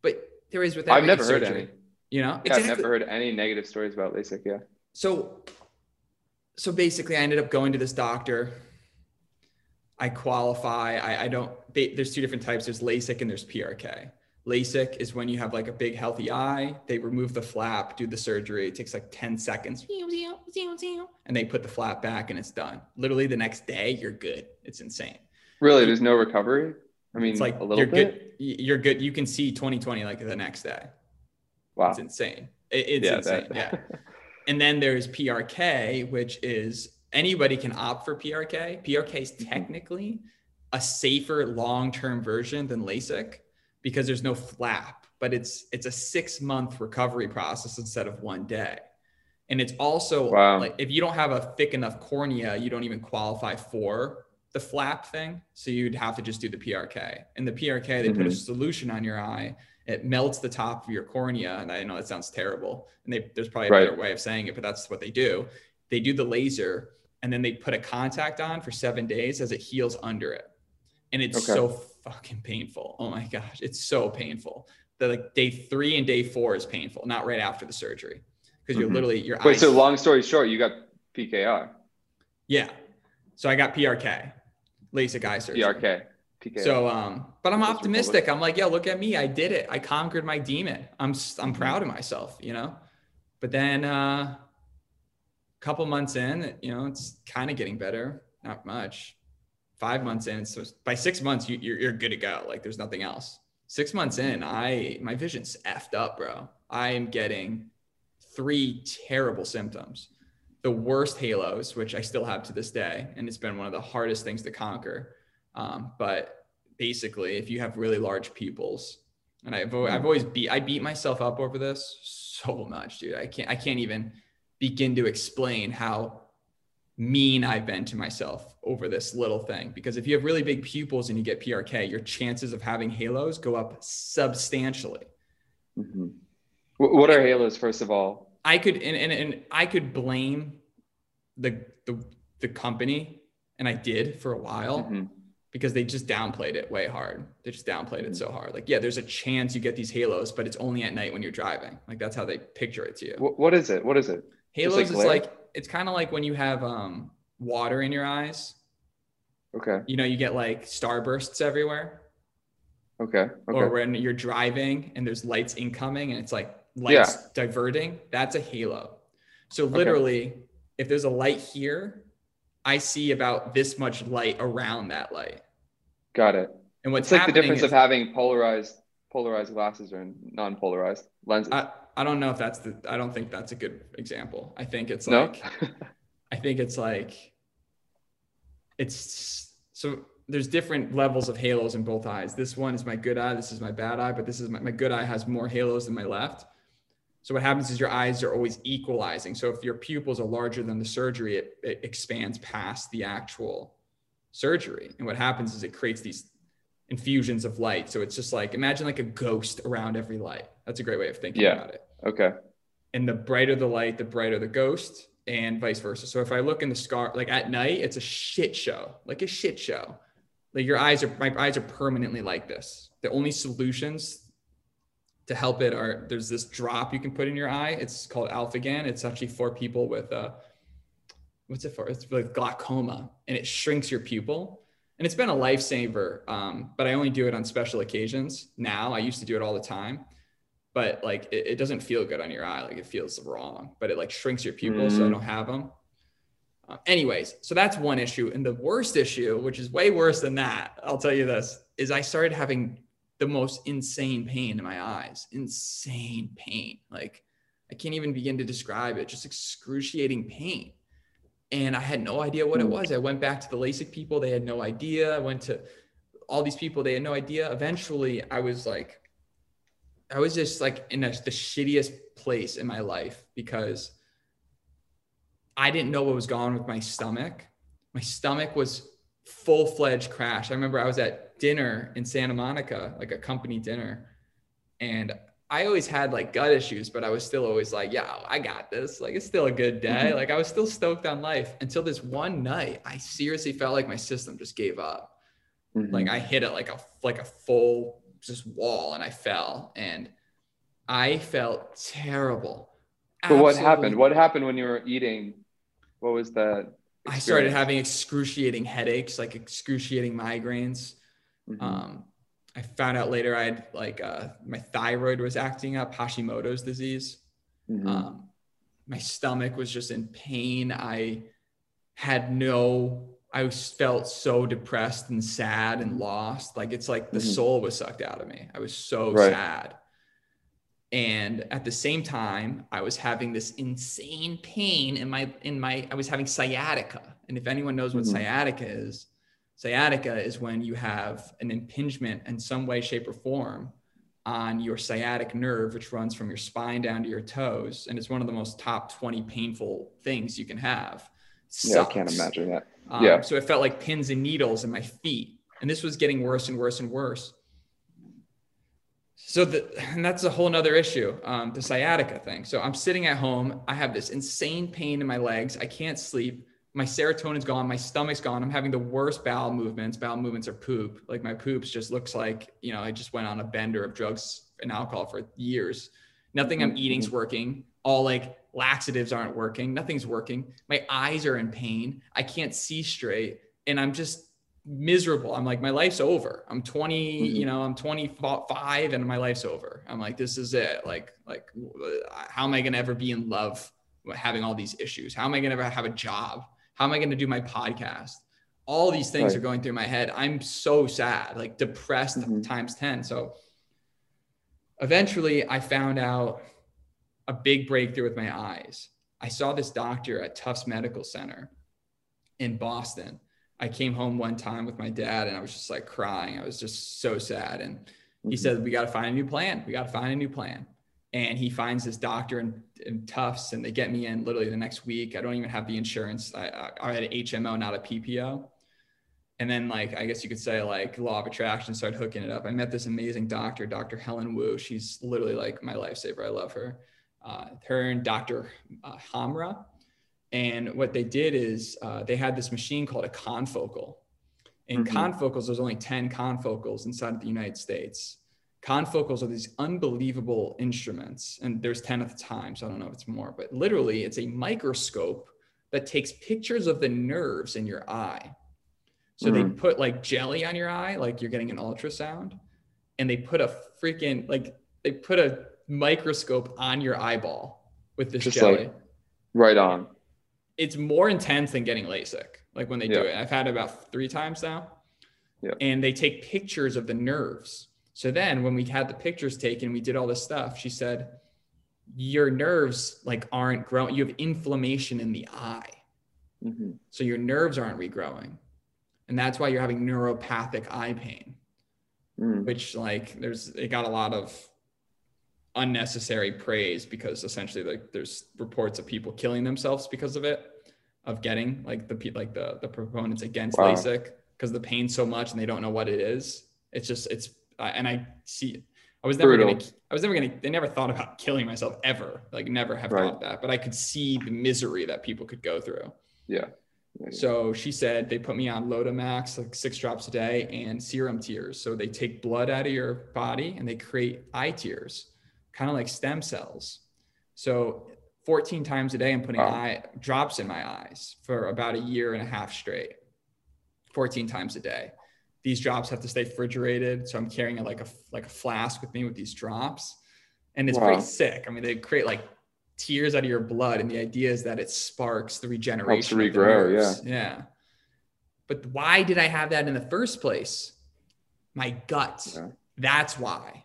but there is with I've never heard surgery, any. You know, Yeah, I've never heard any negative stories about LASIK. Yeah. so so basically i ended up going to this doctor i qualify i, I don't they, there's two different types. There's lasik and there's prk lasik is when you have like a big healthy eye they remove the flap do the surgery it takes like 10 seconds. And they put the flap back and it's done. Literally the next day you're good. It's insane. Really, there's no recovery. I mean, it's like a little you're bit. good you're good. You can see 2020 like the next day. Wow. it's insane. It- it's yeah. insane. that- yeah. And then there's PRK, which is anybody can opt for PRK. PRK is Mm-hmm. technically a safer long-term version than LASIK because there's no flap, but it's it's a six-month recovery process instead of one day. And it's also Wow. like if you don't have a thick enough cornea, you don't even qualify for the flap thing. So you'd have to just do the PRK. And the PRK, they put a Mhm. solution on your eye. It melts the top of your cornea. And I know that sounds terrible. And they, there's probably a Right. better way of saying it, but that's what they do. They do the laser and then they put a contact on for seven days as it heals under it. And it's Okay. so fucking painful. Oh my gosh. It's so painful. The like day three and day four is painful, not right after the surgery. Because you're Mhm. literally your Wait. eyes. So long story short, you got PKR. Yeah. So I got PRK, LASIK eye surgery. PRK, PKI. So, um, but I'm optimistic. I'm like, yo, look at me. I did it. I conquered my demon. I'm, I'm Mhm. proud of myself, you know? But then, uh, couple months in, you know, it's kind of getting better. Not much. Five months in. So by six months, you, you're, you're good to go. Like there's nothing else. Six months in, I, my vision's effed up, bro. I am getting three terrible symptoms. The worst halos, which I still have to this day. And it's been one of the hardest things to conquer. Um, but basically, if you have really large pupils, and I've, I've always beat I beat myself up over this so much, dude. I can't I can't even begin to explain how mean I've been to myself over this little thing. Because if you have really big pupils and you get PRK, your chances of having halos go up substantially. Mhm. What are halos, first of all? I could and, and, and I could blame the, the the company, and I did for a while Mhm. because they just downplayed it way hard. They just downplayed it so hard. Like, yeah, there's a chance you get these halos, but it's only at night when you're driving. Like that's how they picture it to you. Wh- What is it? What is it? Halos like is glare? like it's kind of like when you have um water in your eyes. Okay. You know, you get like starbursts everywhere, Okay. or when you're driving and there's lights incoming and it's like lights Yeah. diverting. That's a halo. So literally, if there's a light here, I see about this much light around that light. Got it. And what's It's like the difference is, of having polarized polarized glasses or non-polarized lenses. I, I don't know if that's the I don't think that's a good example. I think it's no. like I think it's like it's so there's different levels of halos in both eyes. This one is my good eye, this is my bad eye, but this is my, my good eye has more halos than my left. So what happens is your eyes are always equalizing. So if your pupils are larger than the surgery, it, it expands past the actual surgery. And what happens is it creates these infusions of light. So it's just like imagine like a ghost around every light. That's a great way of thinking Yeah. about it okay. and the brighter the light, the brighter the ghost, and vice versa. So if I look in the scar, like at night, it's a shit show, like a shit show. Like your eyes are, my eyes are permanently like this. The only solutions to help it are there's this drop you can put in your eye. It's called Alphagan. It's actually for people with uh, what's it for? It's like glaucoma, and it shrinks your pupil. And it's been a lifesaver. Um, but I only do it on special occasions now. I used to do it all the time but like it, it doesn't feel good on your eye like it feels wrong but it like shrinks your pupils so i Mm. don't have them uh, anyways so that's one issue and the worst issue which is way worse than that i'll tell you this is i started having the most insane pain in my eyes insane pain like i can't even begin to describe it just excruciating pain and i had no idea what it Mm. was i went back to the lasik people they had no idea i went to all these people they had no idea eventually i was like I was just like in a, the shittiest place in my life because I didn't know what was going on with my stomach. My stomach was full fledged crash. I remember I was at dinner in Santa Monica, like a company dinner, and I always had like gut issues, but I was still always like, yeah, I got this. Like it's still a good day. Mm-hmm. Like I was still stoked on life until this one night, I seriously felt like my system just gave up. Mm-hmm. Like I hit it like a like a full just wall and I fell and I felt terrible. But Absolutely. what happened? What happened when you were eating? What was that? I started having excruciating headaches, like excruciating migraines. Mm-hmm. Um, I found out later I had like uh, my thyroid was acting up, Hashimoto's disease. Mm-hmm. Um, my stomach was just in pain. I had no, I felt so depressed and sad and lost. Like it's like the mm-hmm. soul was sucked out of me. I was so right. sad. And at the same time, I was having this insane pain in my in my I was having sciatica. And if anyone knows what mm-hmm. sciatica is, Sciatica is when you have an impingement in some way, shape, or form on your sciatic nerve, which runs from your spine down to your toes. And it's one of the most top 20 painful things you can have. Yeah, I can't imagine that. Um, yeah. So it felt like pins and needles in my feet. And this was getting worse and worse and worse. So the, and that's a whole nother issue, um, the sciatica thing. So I'm sitting at home. I have this insane pain in my legs. I can't sleep my serotonin's gone, my stomach's gone. I'm having the worst bowel movements. Bowel movements are poop. Like my poops just looks like, you know, I just went on a bender of drugs and alcohol for years. Nothing I'm mm-hmm. eating's working. All like laxatives aren't working. Nothing's working. My eyes are in pain. I can't see straight. And I'm just miserable. I'm like, my life's over. I'm 20, mm-hmm. you know, I'm 25 and my life's over. I'm like, this is it. Like, like, how am I going to ever be in love having all these issues? How am I going to ever have a job? How am I going to do my podcast? All these things right. are going through my head. I'm so sad, like depressed mm-hmm. times 10. So eventually I found out a big breakthrough with my eyes. I saw this doctor at Tufts Medical Center in Boston. I came home one time with my dad and I was just like crying. I was just so sad. And he mm-hmm. said, We got to find a new plan. We got to find a new plan and he finds this doctor in, in Tufts and they get me in literally the next week. I don't even have the insurance. I, I had an HMO, not a PPO. And then like, I guess you could say like law of attraction started hooking it up. I met this amazing doctor, Dr. Helen Wu. She's literally like my lifesaver. I love her. Uh, her and Dr. Uh, Hamra. And what they did is uh, they had this machine called a confocal. In mm-hmm. confocals, there's only 10 confocals inside of the United States Confocals are these unbelievable instruments, and there's 10 at the time, so I don't know if it's more, but literally it's a microscope that takes pictures of the nerves in your eye. So mm-hmm. they put like jelly on your eye, like you're getting an ultrasound, and they put a freaking like they put a microscope on your eyeball with this Just jelly. Like right on. It's more intense than getting LASIK, like when they yeah. do it. I've had it about three times now. Yeah. And they take pictures of the nerves so then when we had the pictures taken, we did all this stuff, she said, your nerves like aren't growing. You have inflammation in the eye. Mm-hmm. So your nerves aren't regrowing. And that's why you're having neuropathic eye pain, mm. which like there's, it got a lot of unnecessary praise because essentially like there's reports of people killing themselves because of it, of getting like the, like the, the proponents against wow. LASIK because the pain's so much and they don't know what it is. It's just, it's and I see I was never Brutal. gonna I was never gonna they never thought about killing myself ever. Like never have right. thought that. But I could see the misery that people could go through. Yeah. yeah. So she said they put me on Lotemax, like six drops a day, and serum tears. So they take blood out of your body and they create eye tears, kind of like stem cells. So 14 times a day, I'm putting wow. eye drops in my eyes for about a year and a half straight. 14 times a day these drops have to stay refrigerated. So I'm carrying a, like a like a flask with me with these drops, and it's wow. pretty sick. I mean, they create like tears out of your blood, and the idea is that it sparks the regeneration. Helps regrow, yeah, yeah. But why did I have that in the first place? My gut. Yeah. That's why.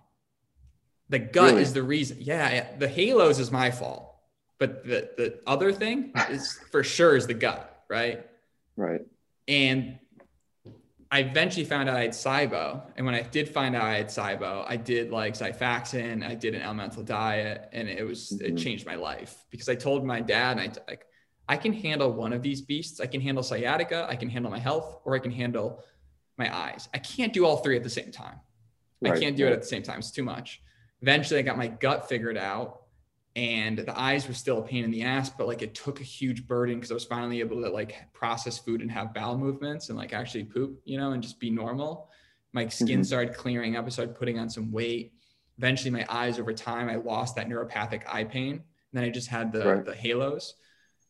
The gut really? is the reason. Yeah, the halos is my fault, but the the other thing is for sure is the gut, right? Right. And I eventually found out I had SIBO. And when I did find out I had SIBO, I did like Xifaxan, I did an elemental diet, and it was, mm-hmm. it changed my life because I told my dad, I like, I can handle one of these beasts. I can handle sciatica, I can handle my health, or I can handle my eyes. I can't do all three at the same time. Right, I can't do it at the same time. It's too much. Eventually, I got my gut figured out, and the eyes were still a pain in the ass, but like it took a huge burden because I was finally able to like process food and have bowel movements and like actually poop, you know, and just be normal. My skin Mhm. started clearing up. I started putting on some weight. Eventually, my eyes over time, I lost that neuropathic eye pain. And then I just had the, Right. the halos.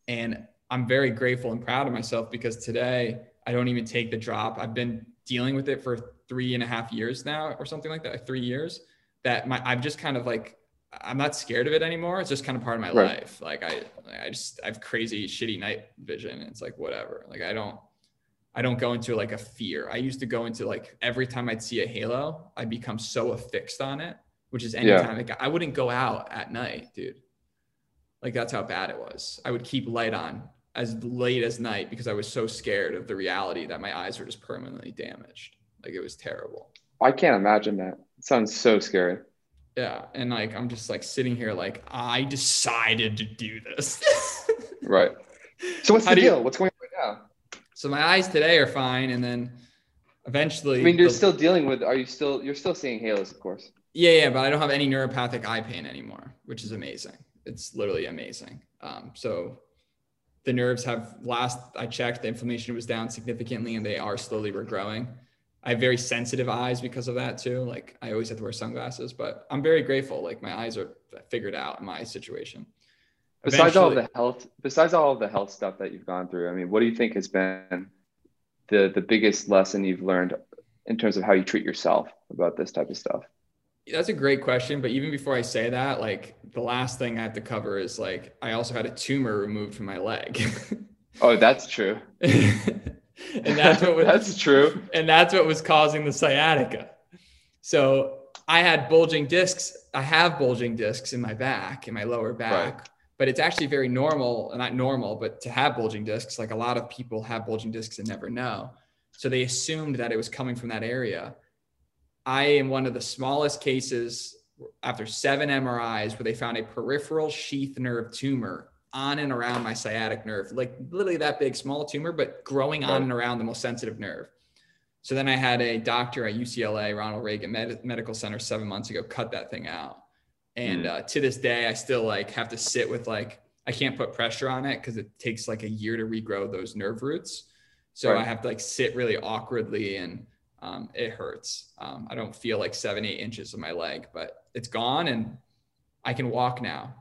And I'm very grateful and proud of myself because today I don't even take the drop. I've been dealing with it for three and a half years now or something like that, three years that my, I've just kind of like, I'm not scared of it anymore. It's just kind of part of my Right. life. Like I, I just, I have crazy shitty night vision. It's like, whatever. Like I don't, I don't go into like a fear. I used to go into like every time I'd see a halo, I'd become so affixed on it, which is Yeah. anytime like, I wouldn't go out at night, dude. Like that's how bad it was. I would keep light on as late as night because I was so scared of the reality that my eyes were just permanently damaged. Like it was terrible. I can't imagine that. It sounds so scary. Yeah. And like I'm just like sitting here like I decided to do this. Right. So what's How the do you- deal? What's going on right now? so my eyes today are fine and then eventually I mean, you're the- still dealing with. Are you still? You're still seeing halos, of course. Yeah, yeah, but I don't have any neuropathic eye pain anymore, which is amazing. It's literally amazing. Um, so the nerves have last I checked, the inflammation was down significantly and they are slowly regrowing. I have very sensitive eyes because of that too. Like I always have to wear sunglasses, but I'm very grateful. Like my eyes are figured out in my situation. Besides all the health, besides all the health stuff that you've gone through, I mean, what do you think has been the the biggest lesson you've learned in terms of how you treat yourself about this type of stuff? That's a great question. But even before I say that, like the last thing I have to cover is like I also had a tumor removed from my leg. Oh, that's true. and that's what was, that's true. and that's what was causing the sciatica. So I had bulging discs. I have bulging discs in my back, in my lower back, but it's actually very normal, not normal, but to have bulging discs. Like a lot of people have bulging discs and never know. So they assumed that it was coming from that area. I am one of the smallest cases after seven MRIs where they found a peripheral sheath nerve tumor on and around my sciatic nerve, like literally that big, small tumor, but growing on and around the most sensitive nerve. So then I had a doctor at UCLA, Ronald Reagan Med- Medical Center, seven months ago, cut that thing out. And Mm. uh, to this day, I still like have to sit with like I can't put pressure on it because it takes like a year to regrow those nerve roots. So Right. I have to like sit really awkwardly and um, it hurts. Um, I don't feel like seven, eight inches of my leg, but it's gone and I can walk now.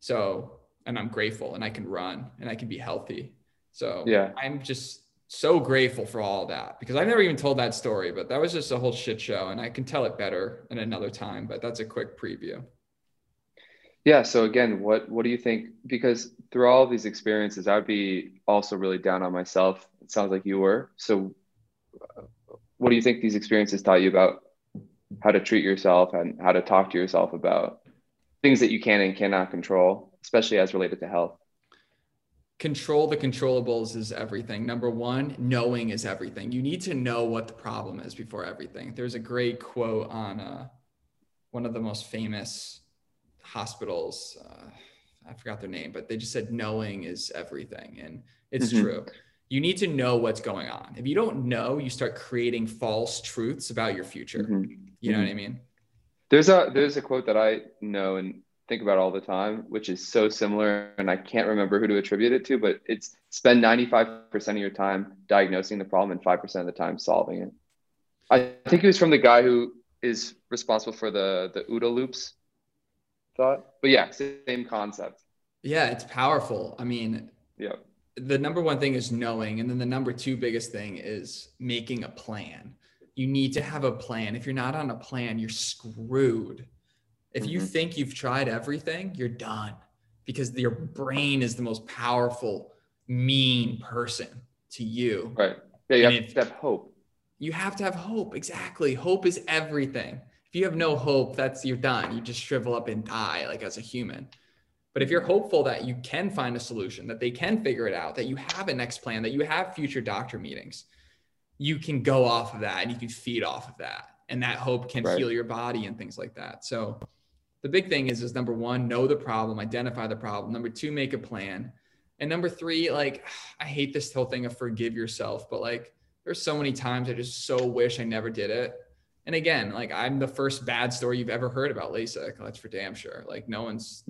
So, and I'm grateful and I can run and I can be healthy. So Yeah. I'm just so grateful for all that because I've never even told that story, but that was just a whole shit show and I can tell it better in another time, but that's a quick preview. Yeah. So again, what what do you think? Because through all these experiences, I'd be also really down on myself. It sounds like you were. So, uh, what do you think these experiences taught you about how to treat yourself and how to talk to yourself about things that you can and cannot control, especially as related to health? control the controllables is everything. Number one, knowing is everything. You need to know what the problem is before everything. There's a great quote on uh, one of the most famous hospitals. Uh, I forgot their name, but they just said knowing is everything. And it's Mhm. true. You need to know what's going on. If you don't know, you start creating false truths about your future. Mhm. You know what I mean? There's a there's a quote that I know and think about all the time, which is so similar, and I can't remember who to attribute it to, but it's spend 95% of your time diagnosing the problem and 5% of the time solving it. I think it was from the guy who is responsible for the the OODA loops thought. But yeah, same concept. Yeah, it's powerful. I mean, Yeah. the number one thing is knowing and then the number two biggest thing is making a plan you need to have a plan if you're not on a plan you're screwed if you Mhm. think you've tried everything you're done because your brain is the most powerful mean person to you Right. Yeah, you And have to have hope. you have to have hope exactly hope is everything if you have no hope that's you're done you just shrivel up and die like as a human but if you're hopeful that you can find a solution that they can figure it out that you have a next plan that you have future doctor meetings you can go off of that and you can feed off of that and that hope can Right. heal your body and things like that so the big thing is is number one know the problem identify the problem number two make a plan and number three like i hate this whole thing of forgive yourself but like there's so many times I just so wish I never did it. And again, like I'm the first bad story you've ever heard about LASIK. That's for damn sure. Like no one's,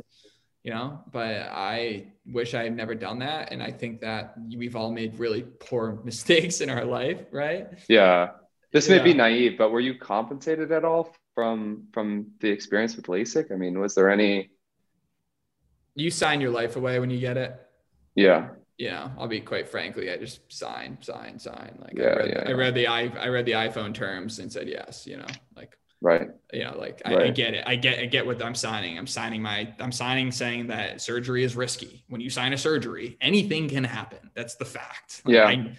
you know, but I wish I had never done that. And I think that we've all made really poor mistakes in our life, right? Yeah. This may be naive, but were you compensated at all from from the experience with LASIK? I mean, was there any you sign your life away when you get it? Yeah Yeah, I'll be quite frankly, I just sign, sign, sign. Like yeah, I, read, yeah, I read the i I read the iPhone terms and said yes. You know, like right. Know, like right. I, I, get it. I get I get what I'm signing. I'm signing my I'm signing saying that surgery is risky. When you sign a surgery, anything can happen. That's the fact. Like, yeah. I,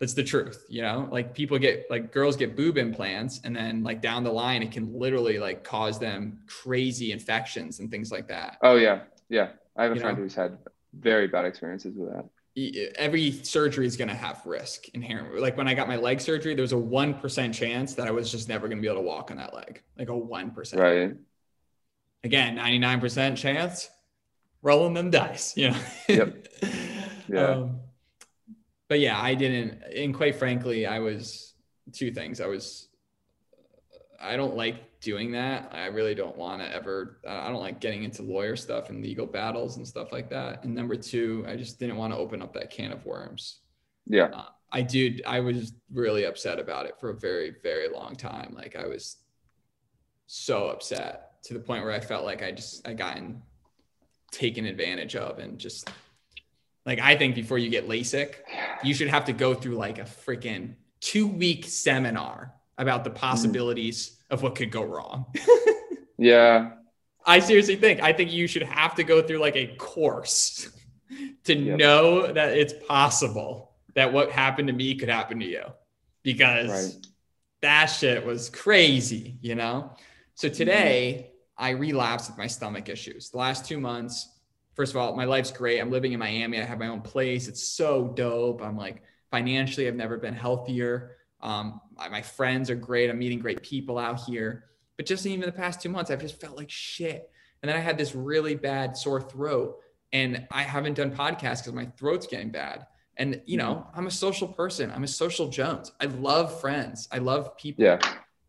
that's the truth. You know, like people get like girls get boob implants, and then like down the line, it can literally like cause them crazy infections and things like that. Oh yeah, yeah. I have a you friend know? who's had very bad experiences with that every surgery is going to have risk inherent. Like when I got my leg surgery, there was a 1% chance that I was just never going to be able to walk on that leg. Like a 1%. Right. Again, 99% chance rolling them dice, you know? Yep. Yeah. Um, but yeah, I didn't, and quite frankly, I was two things. I was, I don't like doing that. I really don't want to ever, I don't like getting into lawyer stuff and legal battles and stuff like that. And number two, I just didn't want to open up that can of worms. Yeah. Uh, I did. I was really upset about it for a very, very long time. Like I was so upset to the point where I felt like I just, I gotten taken advantage of and just like, I think before you get LASIK, you should have to go through like a freaking two week seminar about the mm. possibilities mm. of what could go wrong. yeah. I seriously think I think you should have to go through like a course to yep. know that it's possible that what happened to me could happen to you because right. that shit was crazy, you know? So mm-hmm. today mm-hmm. I relapsed with my stomach issues. The last 2 months, first of all, my life's great. I'm living in Miami. I have my own place. It's so dope. I'm like financially I've never been healthier. Um, my friends are great. I'm meeting great people out here. But just even the past two months, I've just felt like shit. And then I had this really bad sore throat, and I haven't done podcasts because my throat's getting bad. And you know, mm-hmm. I'm a social person. I'm a social Jones. I love friends. I love people. Yeah.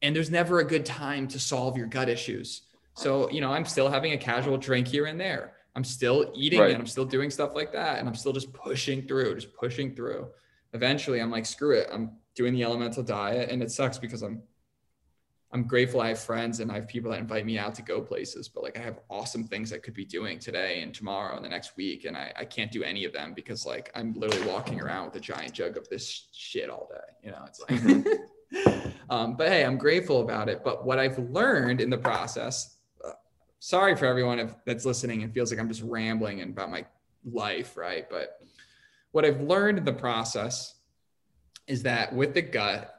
And there's never a good time to solve your gut issues. So, you know, I'm still having a casual drink here and there. I'm still eating right. and I'm still doing stuff like that. And I'm still just pushing through, just pushing through. Eventually, I'm like, screw it. I'm doing the elemental diet and it sucks because i'm i'm grateful i have friends and i have people that invite me out to go places but like i have awesome things i could be doing today and tomorrow and the next week and i, I can't do any of them because like i'm literally walking around with a giant jug of this shit all day you know it's like mm-hmm. um, but hey i'm grateful about it but what i've learned in the process sorry for everyone if, that's listening and feels like i'm just rambling about my life right but what i've learned in the process is that with the gut,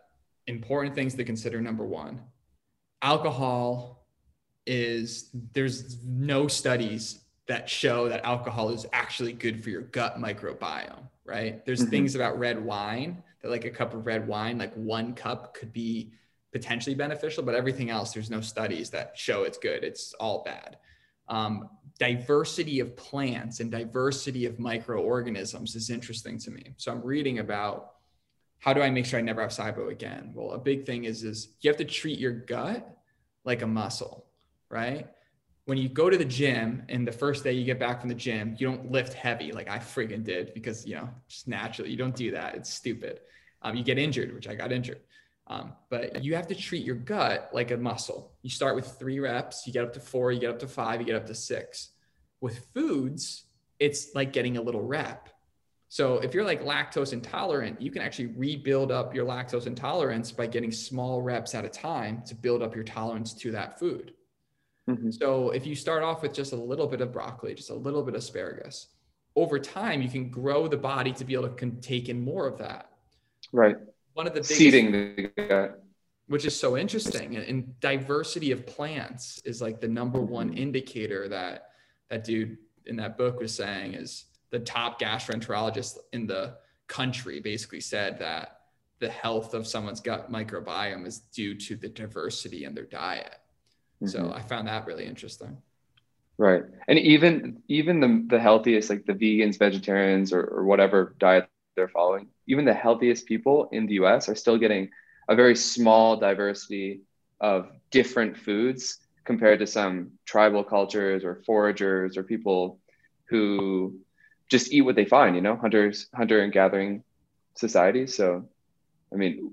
important things to consider number one, alcohol is there's no studies that show that alcohol is actually good for your gut microbiome, right? There's mm-hmm. things about red wine that like a cup of red wine, like one cup could be potentially beneficial, but everything else, there's no studies that show it's good. It's all bad. Um, diversity of plants and diversity of microorganisms is interesting to me. So I'm reading about how do I make sure I never have SIBO again? Well, a big thing is is you have to treat your gut like a muscle, right? When you go to the gym and the first day you get back from the gym, you don't lift heavy like I freaking did because you know just naturally you don't do that. It's stupid. Um, you get injured, which I got injured. Um, but you have to treat your gut like a muscle. You start with three reps, you get up to four, you get up to five, you get up to six. With foods, it's like getting a little rep so if you're like lactose intolerant, you can actually rebuild up your lactose intolerance by getting small reps at a time to build up your tolerance to that food. Mm-hmm. So if you start off with just a little bit of broccoli, just a little bit of asparagus, over time you can grow the body to be able to take in more of that. Right. One of the biggest, seeding which is so interesting, and diversity of plants is like the number one indicator that that dude in that book was saying is the top gastroenterologist in the country basically said that the health of someone's gut microbiome is due to the diversity in their diet. Mm-hmm. So I found that really interesting. Right. And even even the the healthiest, like the vegans, vegetarians, or, or whatever diet they're following, even the healthiest people in the US are still getting a very small diversity of different foods compared to some tribal cultures or foragers or people who just eat what they find, you know, hunters, hunter and gathering societies. So, I mean,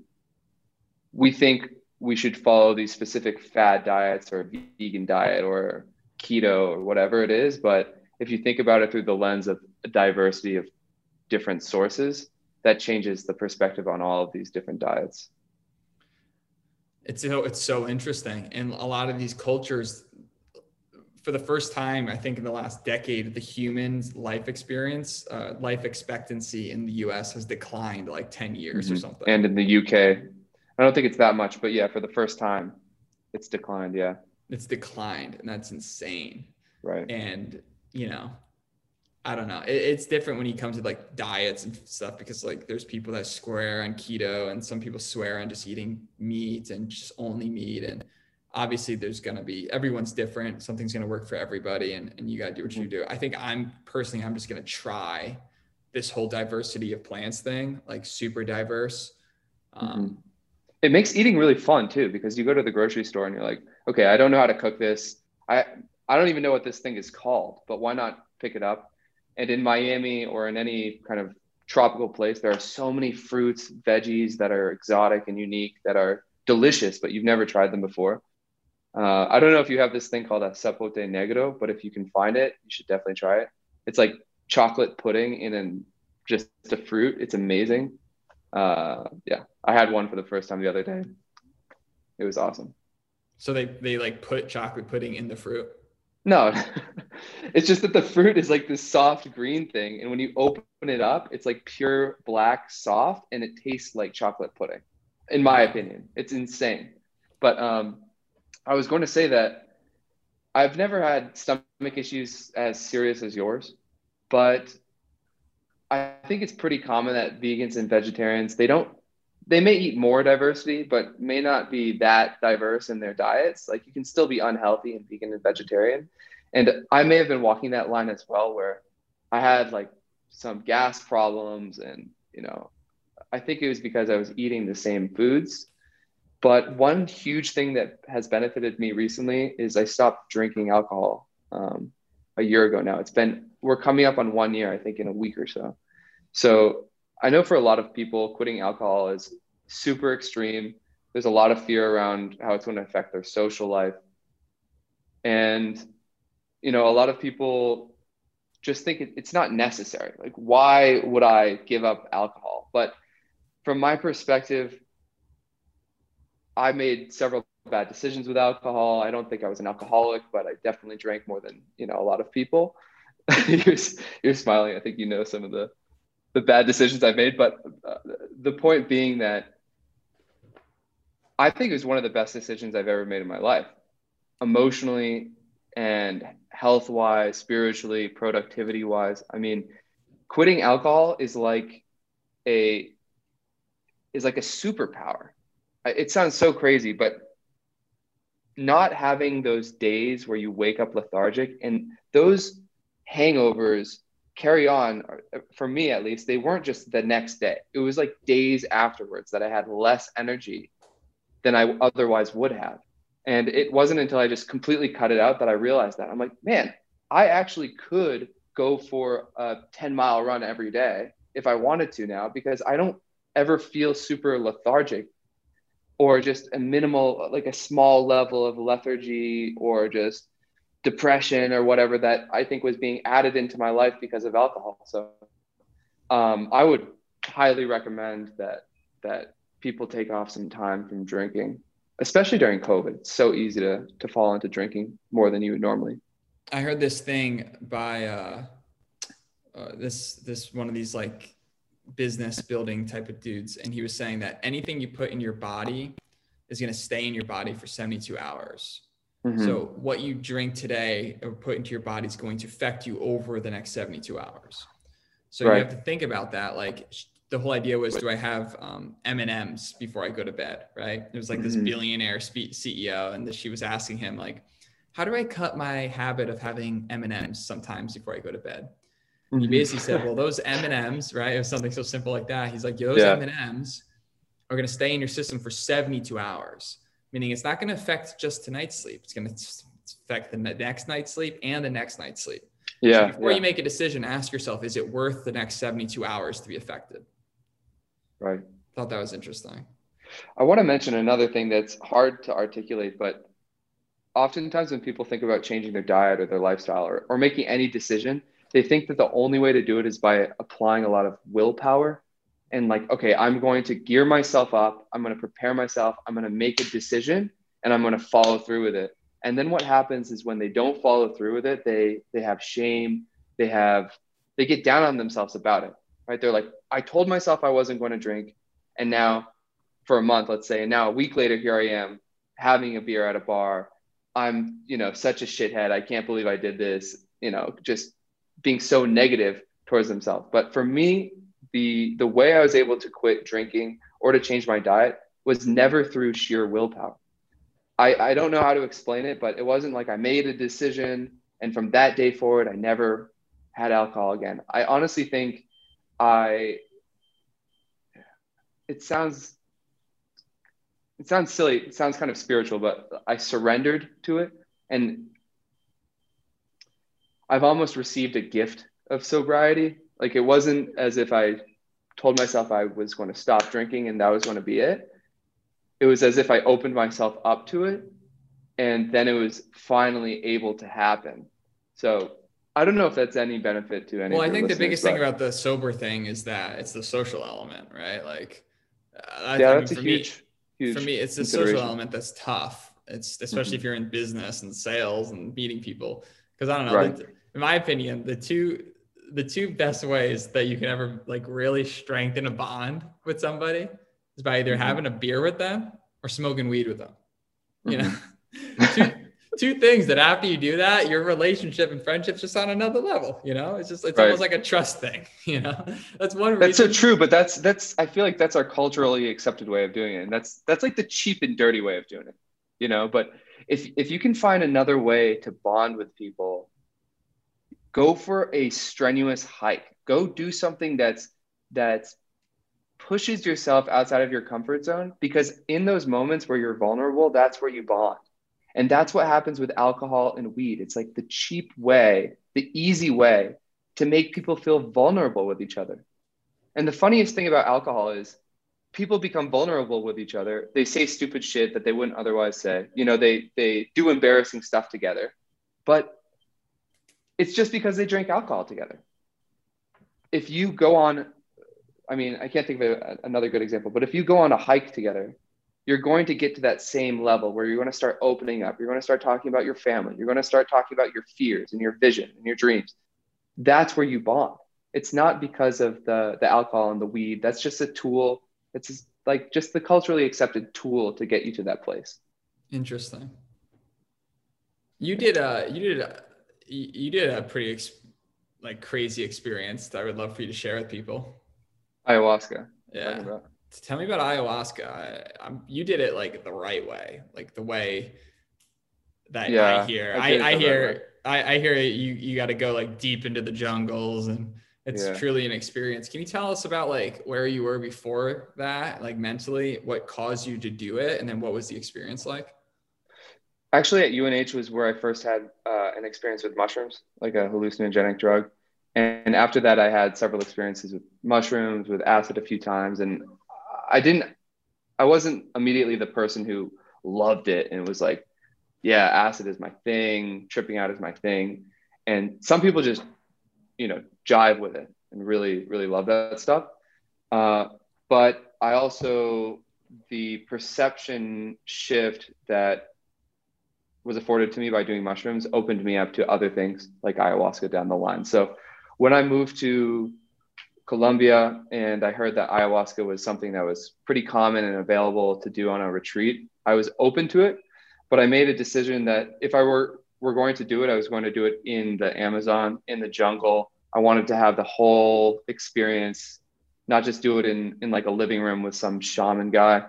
we think we should follow these specific fad diets or vegan diet or keto or whatever it is. But if you think about it through the lens of diversity of different sources, that changes the perspective on all of these different diets. It's so it's so interesting, and a lot of these cultures, for the first time, I think in the last decade, the human's life experience, uh, life expectancy in the U.S. has declined like ten years mm-hmm. or something. And in the UK, I don't think it's that much, but yeah, for the first time, it's declined. Yeah, it's declined, and that's insane. Right. And you know, I don't know. It, it's different when you come to like diets and stuff because like there's people that swear on keto and some people swear on just eating meat and just only meat. And obviously there's going to be, everyone's different. Something's going to work for everybody and, and you got to do what you do. I think I'm personally, I'm just going to try this whole diversity of plants thing, like super diverse. Um, mm-hmm. It makes eating really fun too, because you go to the grocery store and you're like, okay, I don't know how to cook this. I, I don't even know what this thing is called, but why not pick it up and in Miami or in any kind of tropical place, there are so many fruits, veggies that are exotic and unique that are delicious, but you've never tried them before. Uh, I don't know if you have this thing called a sapote negro, but if you can find it, you should definitely try it. It's like chocolate pudding in an, just a fruit. It's amazing. Uh, yeah, I had one for the first time the other day. It was awesome. So they they like put chocolate pudding in the fruit. No, it's just that the fruit is like this soft green thing. And when you open it up, it's like pure black soft and it tastes like chocolate pudding, in my opinion. It's insane. But um, I was going to say that I've never had stomach issues as serious as yours, but I think it's pretty common that vegans and vegetarians, they don't they may eat more diversity, but may not be that diverse in their diets. Like you can still be unhealthy and vegan and vegetarian. And I may have been walking that line as well, where I had like some gas problems. And, you know, I think it was because I was eating the same foods. But one huge thing that has benefited me recently is I stopped drinking alcohol um, a year ago now. It's been, we're coming up on one year, I think, in a week or so. So I know for a lot of people, quitting alcohol is super extreme. There's a lot of fear around how it's going to affect their social life. And, you know, a lot of people just think it's not necessary. Like, why would I give up alcohol? But from my perspective, I made several bad decisions with alcohol. I don't think I was an alcoholic, but I definitely drank more than, you know, a lot of people. you're, you're smiling. I think you know some of the the bad decisions I've made. But uh, the point being that I think it was one of the best decisions I've ever made in my life, emotionally and health wise, spiritually, productivity wise. I mean, quitting alcohol is like a is like a superpower. It sounds so crazy, but not having those days where you wake up lethargic and those hangovers carry on for me at least they weren't just the next day it was like days afterwards that i had less energy than i otherwise would have and it wasn't until i just completely cut it out that i realized that i'm like man i actually could go for a 10 mile run every day if i wanted to now because i don't ever feel super lethargic or just a minimal like a small level of lethargy or just depression or whatever that I think was being added into my life because of alcohol. So um, I would highly recommend that that people take off some time from drinking, especially during COVID. It's so easy to to fall into drinking more than you would normally. I heard this thing by uh, uh, this this one of these like business building type of dudes, and he was saying that anything you put in your body is going to stay in your body for 72 hours. Mm-hmm. So what you drink today or put into your body is going to affect you over the next 72 hours. So right. you have to think about that. Like the whole idea was, do I have um, M and M's before I go to bed? Right. It was like this mm-hmm. billionaire CEO, and she was asking him like, how do I cut my habit of having M and M's sometimes before I go to bed? Mm-hmm. He basically said, well, those M and M's, right? It was something so simple like that. He's like, those M and M's are going to stay in your system for 72 hours meaning it's not going to affect just tonight's sleep. It's going to affect the next night's sleep and the next night's sleep. Yeah. So before yeah. you make a decision, ask yourself, is it worth the next 72 hours to be affected? Right. Thought that was interesting. I want to mention another thing that's hard to articulate, but oftentimes when people think about changing their diet or their lifestyle or, or making any decision, they think that the only way to do it is by applying a lot of willpower and like, okay, I'm going to gear myself up. I'm going to prepare myself. I'm going to make a decision and I'm going to follow through with it. And then what happens is when they don't follow through with it, they they have shame. They have they get down on themselves about it. Right? They're like, I told myself I wasn't going to drink, and now for a month, let's say, and now a week later, here I am having a beer at a bar. I'm, you know, such a shithead. I can't believe I did this. You know, just being so negative towards themselves. But for me, the the way I was able to quit drinking or to change my diet was never through sheer willpower. I, I don't know how to explain it, but it wasn't like I made a decision and from that day forward I never had alcohol again. I honestly think I it sounds it sounds silly, it sounds kind of spiritual, but I surrendered to it and I've almost received a gift of sobriety. Like it wasn't as if I told myself I was going to stop drinking and that was going to be it. It was as if I opened myself up to it and then it was finally able to happen. So I don't know if that's any benefit to any. Well, I think the biggest but... thing about the sober thing is that it's the social element, right? Like, uh, yeah, that's a huge, me, huge. For me, it's the social element that's tough. It's especially mm-hmm. if you're in business and sales and meeting people. Because I don't know, right. the, in my opinion, the two the two best ways that you can ever like really strengthen a bond with somebody is by either mm-hmm. having a beer with them or smoking weed with them. You know, mm-hmm. two, two things that after you do that, your relationship and friendship's just on another level. You know, it's just it's right. almost like a trust thing. You know, that's one. That's reason. so true, but that's that's I feel like that's our culturally accepted way of doing it, and that's that's like the cheap and dirty way of doing it. You know, but if if you can find another way to bond with people go for a strenuous hike go do something that's that's pushes yourself outside of your comfort zone because in those moments where you're vulnerable that's where you bond and that's what happens with alcohol and weed. It's like the cheap way the easy way to make people feel vulnerable with each other. And the funniest thing about alcohol is people become vulnerable with each other. They say stupid shit that they wouldn't otherwise say. You know they they do embarrassing stuff together. But it's just because they drink alcohol together. If you go on, I mean, I can't think of another good example, but if you go on a hike together, you're going to get to that same level where you're going to start opening up. You're going to start talking about your family. You're going to start talking about your fears and your vision and your dreams. That's where you bond. It's not because of the the alcohol and the weed. That's just a tool. It's just like just the culturally accepted tool to get you to that place. Interesting. You did a you did a you did a pretty ex- like crazy experience that I would love for you to share with people. Ayahuasca. Yeah. Tell me about ayahuasca. I, you did it like the right way, like the way that yeah, I hear. I, I, I hear. I, I hear you. You got to go like deep into the jungles, and it's yeah. truly an experience. Can you tell us about like where you were before that, like mentally, what caused you to do it, and then what was the experience like? Actually, at UNH was where I first had uh, an experience with mushrooms, like a hallucinogenic drug. And after that, I had several experiences with mushrooms, with acid a few times. And I didn't, I wasn't immediately the person who loved it and was like, yeah, acid is my thing, tripping out is my thing. And some people just, you know, jive with it and really, really love that stuff. Uh, but I also, the perception shift that was afforded to me by doing mushrooms opened me up to other things like ayahuasca down the line. So when I moved to Colombia and I heard that ayahuasca was something that was pretty common and available to do on a retreat, I was open to it. But I made a decision that if I were were going to do it, I was going to do it in the Amazon, in the jungle. I wanted to have the whole experience, not just do it in in like a living room with some shaman guy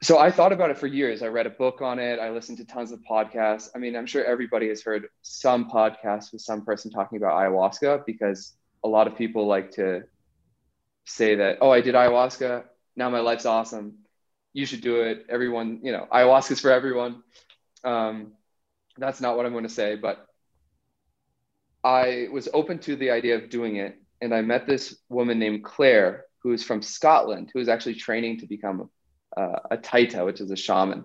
so I thought about it for years. I read a book on it. I listened to tons of podcasts. I mean, I'm sure everybody has heard some podcast with some person talking about ayahuasca because a lot of people like to say that, oh, I did ayahuasca. Now my life's awesome. you should do it. Everyone, you know, ayahuasca is for everyone. Um, that's not what I'm going to say, but I was open to the idea of doing it. And I met this woman named Claire, who is from Scotland, who is actually training to become uh, a Taita, which is a shaman.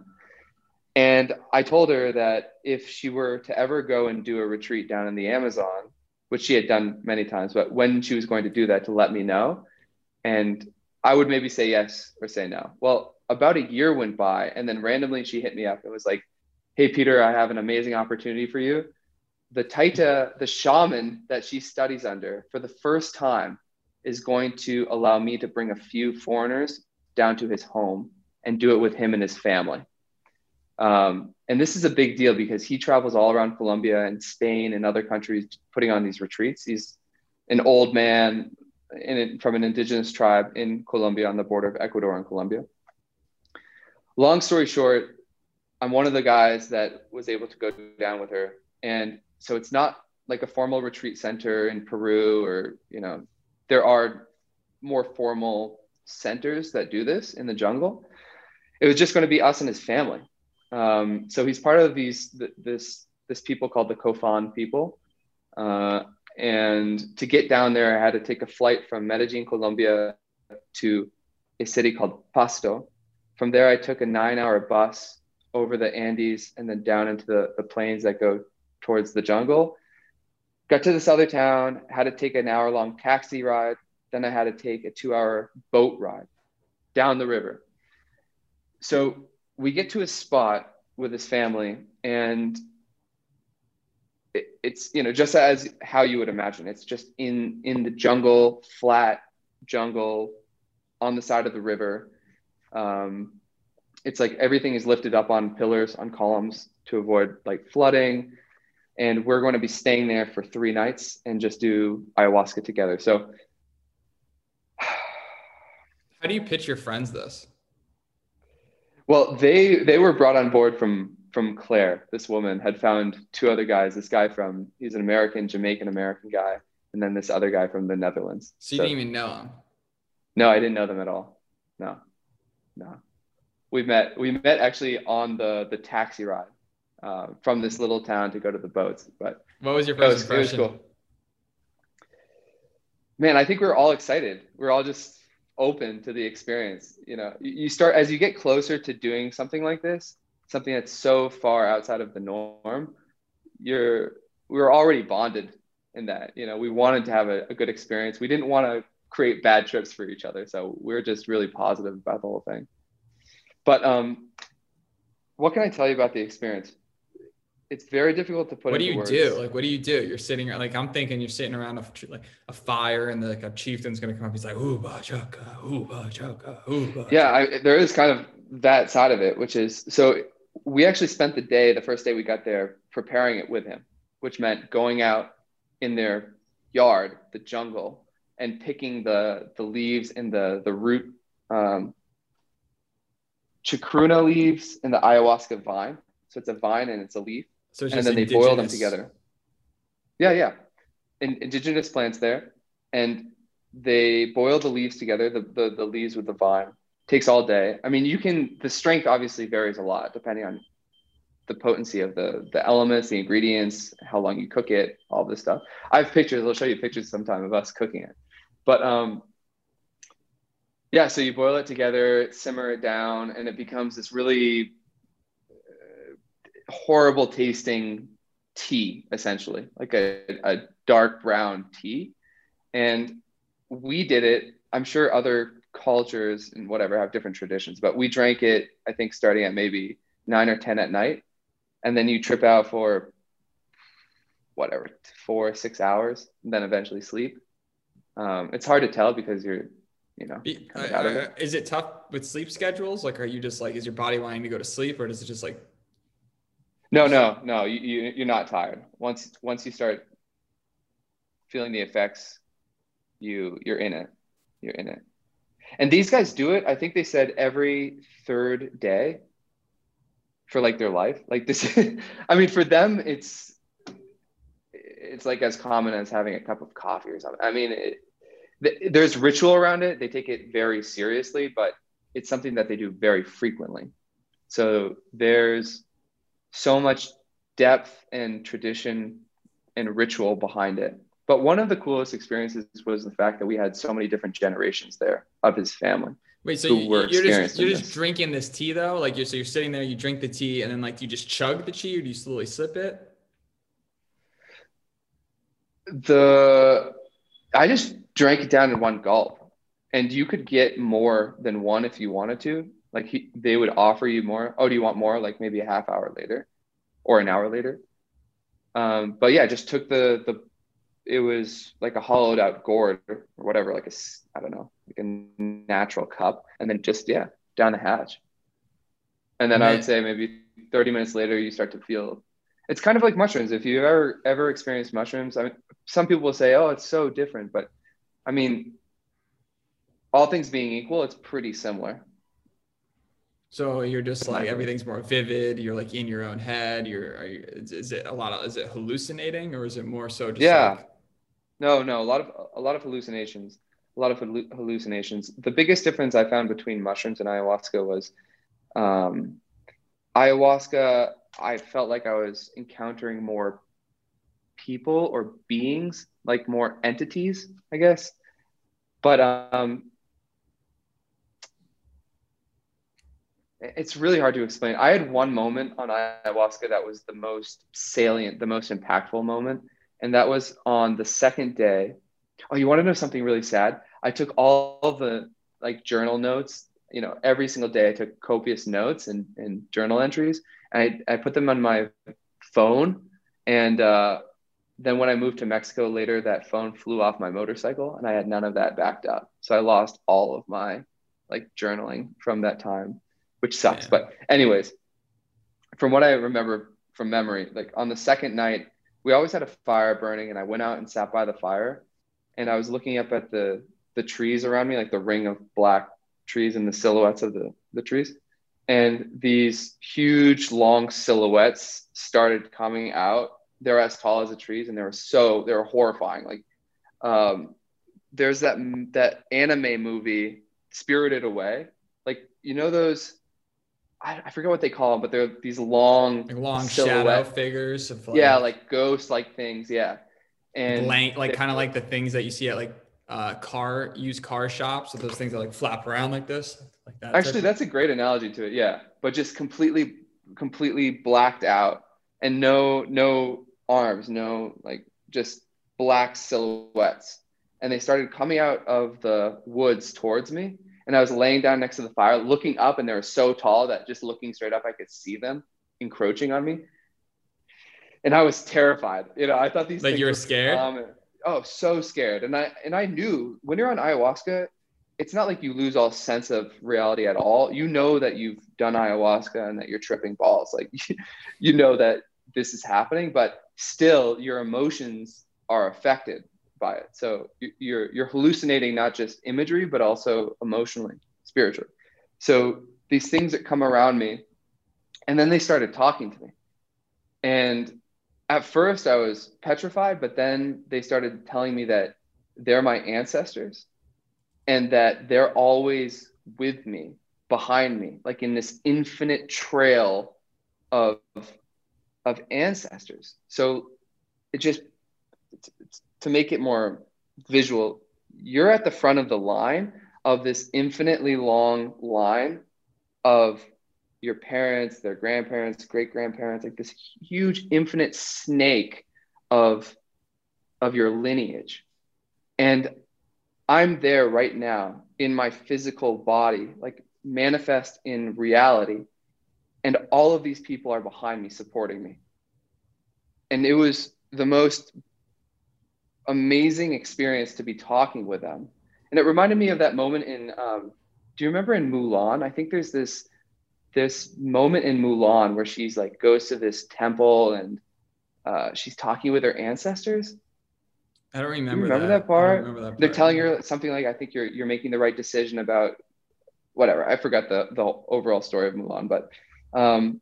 And I told her that if she were to ever go and do a retreat down in the Amazon, which she had done many times, but when she was going to do that, to let me know. And I would maybe say yes or say no. Well, about a year went by, and then randomly she hit me up and was like, Hey, Peter, I have an amazing opportunity for you. The Taita, the shaman that she studies under, for the first time, is going to allow me to bring a few foreigners down to his home and do it with him and his family. Um, and this is a big deal because he travels all around Colombia and Spain and other countries putting on these retreats. He's an old man in, from an indigenous tribe in Colombia on the border of Ecuador and Colombia. Long story short, I'm one of the guys that was able to go down with her. And so it's not like a formal retreat center in Peru or, you know, there are more formal centers that do this in the jungle. It was just going to be us and his family. Um, so he's part of these th- this this people called the Kofan people. Uh, and to get down there, I had to take a flight from Medellin, Colombia, to a city called Pasto. From there, I took a nine-hour bus over the Andes and then down into the, the plains that go towards the jungle. Got to this other town, had to take an hour long taxi ride. Then I had to take a two hour boat ride down the river. So we get to a spot with his family and it, it's you know just as how you would imagine. It's just in in the jungle flat jungle on the side of the river. Um, it's like everything is lifted up on pillars on columns to avoid like flooding. And we're going to be staying there for three nights and just do ayahuasca together. So how do you pitch your friends this well, they they were brought on board from from Claire. This woman had found two other guys. This guy from he's an American, Jamaican American guy, and then this other guy from the Netherlands. So you so, didn't even know him? No, I didn't know them at all. No, no. We met we met actually on the the taxi ride uh, from this little town to go to the boats. But what was your first it was, impression? It was cool. Man, I think we we're all excited. We we're all just open to the experience. You know, you start as you get closer to doing something like this, something that's so far outside of the norm. You're we were already bonded in that. You know, we wanted to have a, a good experience. We didn't want to create bad trips for each other, so we are just really positive about the whole thing. But um, what can I tell you about the experience? It's very difficult to put. What do you words. do? Like, what do you do? You're sitting like I'm thinking you're sitting around a like a fire, and the, like a chieftain's gonna come up. He's like, "Ooba chaka, ooba chaka, ooba." Yeah, I, there is kind of that side of it, which is so. We actually spent the day, the first day we got there, preparing it with him, which meant going out in their yard, the jungle, and picking the the leaves and the the root um, chacruna leaves and the ayahuasca vine. So it's a vine and it's a leaf so and then they boil them together. Yeah, yeah. In, indigenous plants there, and they boil the leaves together, the, the the leaves with the vine. Takes all day. I mean, you can. The strength obviously varies a lot depending on the potency of the the elements, the ingredients, how long you cook it, all this stuff. I have pictures. I'll show you pictures sometime of us cooking it. But um, yeah. So you boil it together, simmer it down, and it becomes this really horrible tasting tea, essentially, like a, a dark brown tea. And we did it. I'm sure other cultures and whatever have different traditions, but we drank it, I think, starting at maybe nine or 10 at night. And then you trip out for whatever, four, six hours, and then eventually sleep. Um, it's hard to tell because you're, you know, uh, uh, is it tough with sleep schedules? Like, are you just like, is your body wanting to go to sleep or does it just like no, no, no. You, you you're not tired. Once once you start feeling the effects, you you're in it. You're in it. And these guys do it. I think they said every third day for like their life. Like this. I mean, for them, it's it's like as common as having a cup of coffee or something. I mean, it, there's ritual around it. They take it very seriously, but it's something that they do very frequently. So there's so much depth and tradition and ritual behind it. But one of the coolest experiences was the fact that we had so many different generations there of his family. Wait, so you, are just you're just drinking this tea though? Like you're so you're sitting there, you drink the tea, and then like you just chug the tea, or do you slowly sip it? The I just drank it down in one gulp, and you could get more than one if you wanted to. Like he, they would offer you more. Oh, do you want more? Like maybe a half hour later, or an hour later. Um, but yeah, just took the the it was like a hollowed out gourd or whatever, like a I don't know, like a natural cup, and then just yeah, down the hatch. And then Man. I would say maybe 30 minutes later, you start to feel. It's kind of like mushrooms. If you've ever ever experienced mushrooms, I mean, some people will say, "Oh, it's so different," but I mean, all things being equal, it's pretty similar. So you're just like everything's more vivid. You're like in your own head. You're, you, is it a lot of is it hallucinating or is it more so just yeah? Like, no, no, a lot of a lot of hallucinations. A lot of hallucinations. The biggest difference I found between mushrooms and ayahuasca was um, ayahuasca. I felt like I was encountering more people or beings, like more entities, I guess. But um, it's really hard to explain. I had one moment on ayahuasca that was the most salient, the most impactful moment and that was on the second day. Oh, you want to know something really sad? I took all of the like journal notes. You know, every single day I took copious notes and, and journal entries. And I, I put them on my phone. And uh, then when I moved to Mexico later, that phone flew off my motorcycle and I had none of that backed up. So I lost all of my like journaling from that time, which sucks. Yeah. But anyways, from what I remember from memory, like on the second night, we always had a fire burning and I went out and sat by the fire and I was looking up at the the trees around me, like the ring of black trees and the silhouettes of the, the trees. And these huge long silhouettes started coming out. They're as tall as the trees and they were so they were horrifying. Like um there's that that anime movie Spirited Away. Like you know those I, I forget what they call them, but they're these long, like long shadow figures of like, yeah, like ghost like things, yeah, and like, like kind of like the things that you see at like uh, car used car shops. So those things that like flap around like this, like that. Actually, that's a great analogy to it. Yeah, but just completely, completely blacked out, and no, no arms, no like just black silhouettes, and they started coming out of the woods towards me and I was laying down next to the fire, looking up, and they were so tall that just looking straight up, I could see them encroaching on me. And I was terrified. You know, I thought these like you were scared. Um, oh, so scared. And I and I knew when you're on ayahuasca, it's not like you lose all sense of reality at all. You know that you've done ayahuasca and that you're tripping balls. Like you know that this is happening, but still your emotions are affected by it. So you're you're hallucinating not just imagery, but also emotionally, spiritually. So these things that come around me, and then they started talking to me. And at first I was petrified, but then they started telling me that they're my ancestors and that they're always with me, behind me, like in this infinite trail of of ancestors. So it just it's, it's to make it more visual, you're at the front of the line of this infinitely long line of your parents, their grandparents, great grandparents, like this huge infinite snake of of your lineage. And I'm there right now in my physical body, like manifest in reality. And all of these people are behind me, supporting me. And it was the most amazing experience to be talking with them. And it reminded me of that moment in, um, do you remember in Mulan? I think there's this this moment in Mulan where she's like goes to this temple and uh, she's talking with her ancestors. I don't remember. remember that, that part? remember that part? They're telling her something like, "I think you're you're making the right decision about whatever." I forgot the the overall story of Mulan, but um,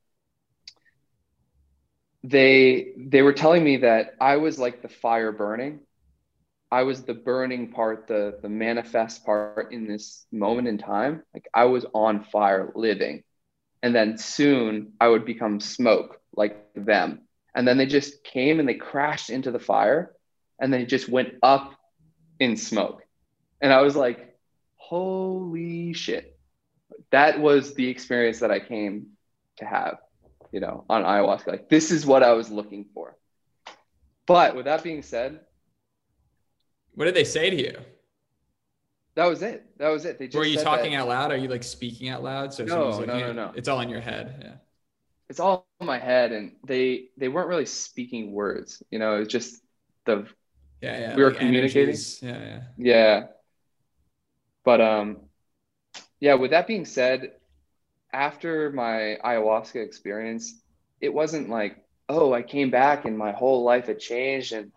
they they were telling me that I was like the fire burning, I was the burning part, the the manifest part in this moment in time. Like I was on fire living. And then soon I would become smoke like them. And then they just came and they crashed into the fire and they just went up in smoke. And I was like, holy shit. That was the experience that I came to have, you know, on ayahuasca. Like, this is what I was looking for. But with that being said, what did they say to you? That was it. That was it. They just Were you talking that, out loud? Are you like speaking out loud? So no, no, no, no. It's all in your head. Yeah. It's all in my head, and they they weren't really speaking words. You know, it was just the yeah, yeah. We were like communicating. Energies. Yeah, yeah. Yeah. But um, yeah. With that being said, after my ayahuasca experience, it wasn't like, oh, I came back and my whole life had changed, and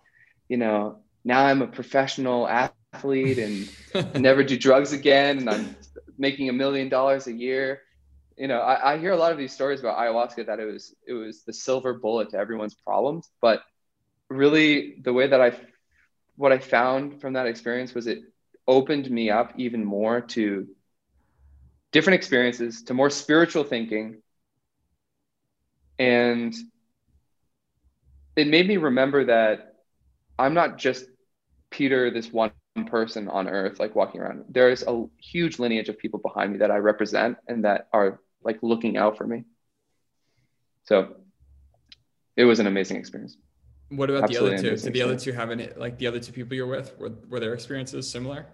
you know, now I'm a professional athlete and never do drugs again, and I'm making a million dollars a year. You know, I, I hear a lot of these stories about ayahuasca that it was it was the silver bullet to everyone's problems, but really the way that I what I found from that experience was it opened me up even more to different experiences, to more spiritual thinking. And it made me remember that I'm not just Peter, this one person on earth, like walking around. There's a huge lineage of people behind me that I represent and that are like looking out for me. So it was an amazing experience. What about Absolutely the other two? Did the other two have any, like the other two people you're with, were, were their experiences similar?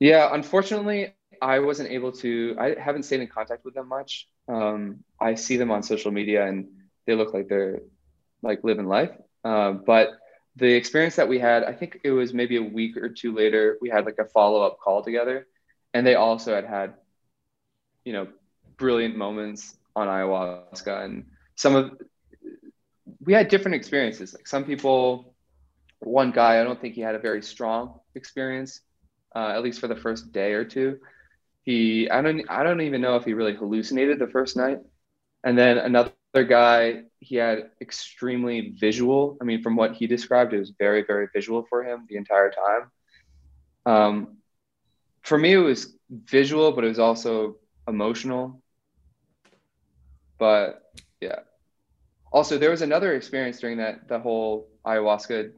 Yeah, unfortunately, I wasn't able to, I haven't stayed in contact with them much. Um, I see them on social media and they look like they're like living life. Uh, but the experience that we had, I think it was maybe a week or two later, we had like a follow up call together. And they also had had, you know, brilliant moments on ayahuasca. And some of we had different experiences. Like some people, one guy, I don't think he had a very strong experience, uh, at least for the first day or two. He, I don't, I don't even know if he really hallucinated the first night. And then another guy, he had extremely visual. I mean, from what he described, it was very, very visual for him the entire time. Um, for me, it was visual, but it was also emotional. But yeah, also there was another experience during that the whole ayahuasca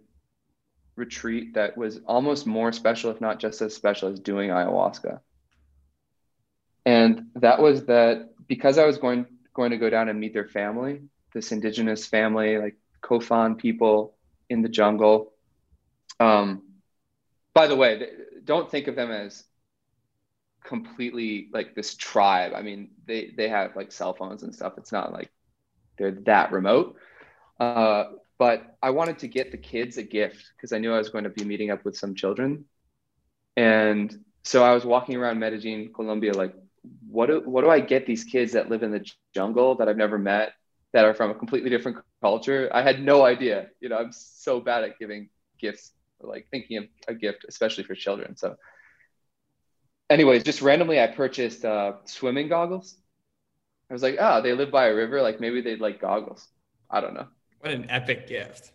retreat that was almost more special if not just as special as doing ayahuasca and that was that because i was going going to go down and meet their family this indigenous family like kofan people in the jungle um, by the way don't think of them as completely like this tribe i mean they they have like cell phones and stuff it's not like they're that remote. Uh, but I wanted to get the kids a gift because I knew I was going to be meeting up with some children. And so I was walking around Medellin, Colombia, like, what do, what do I get these kids that live in the jungle that I've never met, that are from a completely different culture? I had no idea. You know, I'm so bad at giving gifts, like thinking of a gift, especially for children. So, anyways, just randomly, I purchased uh, swimming goggles I was like, oh, they live by a river. Like maybe they'd like goggles. I don't know. What an epic gift.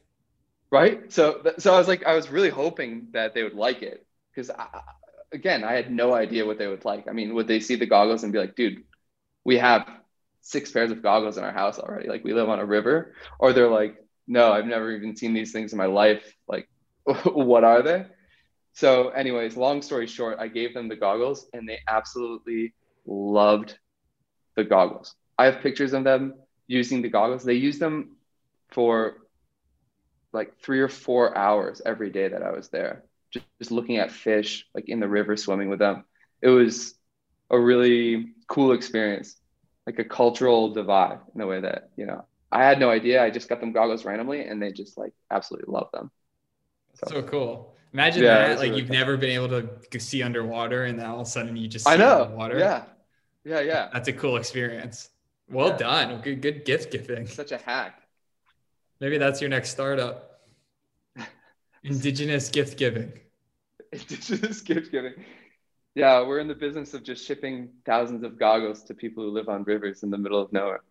Right. So, so I was like, I was really hoping that they would like it because again, I had no idea what they would like. I mean, would they see the goggles and be like, dude, we have six pairs of goggles in our house already. Like we live on a river. Or they're like, no, I've never even seen these things in my life. Like, what are they? So, anyways, long story short, I gave them the goggles and they absolutely loved the goggles. I have pictures of them using the goggles. They used them for like three or four hours every day that I was there, just, just looking at fish, like in the river, swimming with them. It was a really cool experience, like a cultural divide in a way that, you know, I had no idea. I just got them goggles randomly and they just like absolutely love them. So, so cool. Imagine yeah, that, like really you've cool. never been able to see underwater and then all of a sudden you just I know. water. Yeah. Yeah, yeah. That's a cool experience. Well yeah. done. Good, good gift giving. Such a hack. Maybe that's your next startup. Indigenous gift giving. Indigenous gift giving. Yeah, we're in the business of just shipping thousands of goggles to people who live on rivers in the middle of nowhere.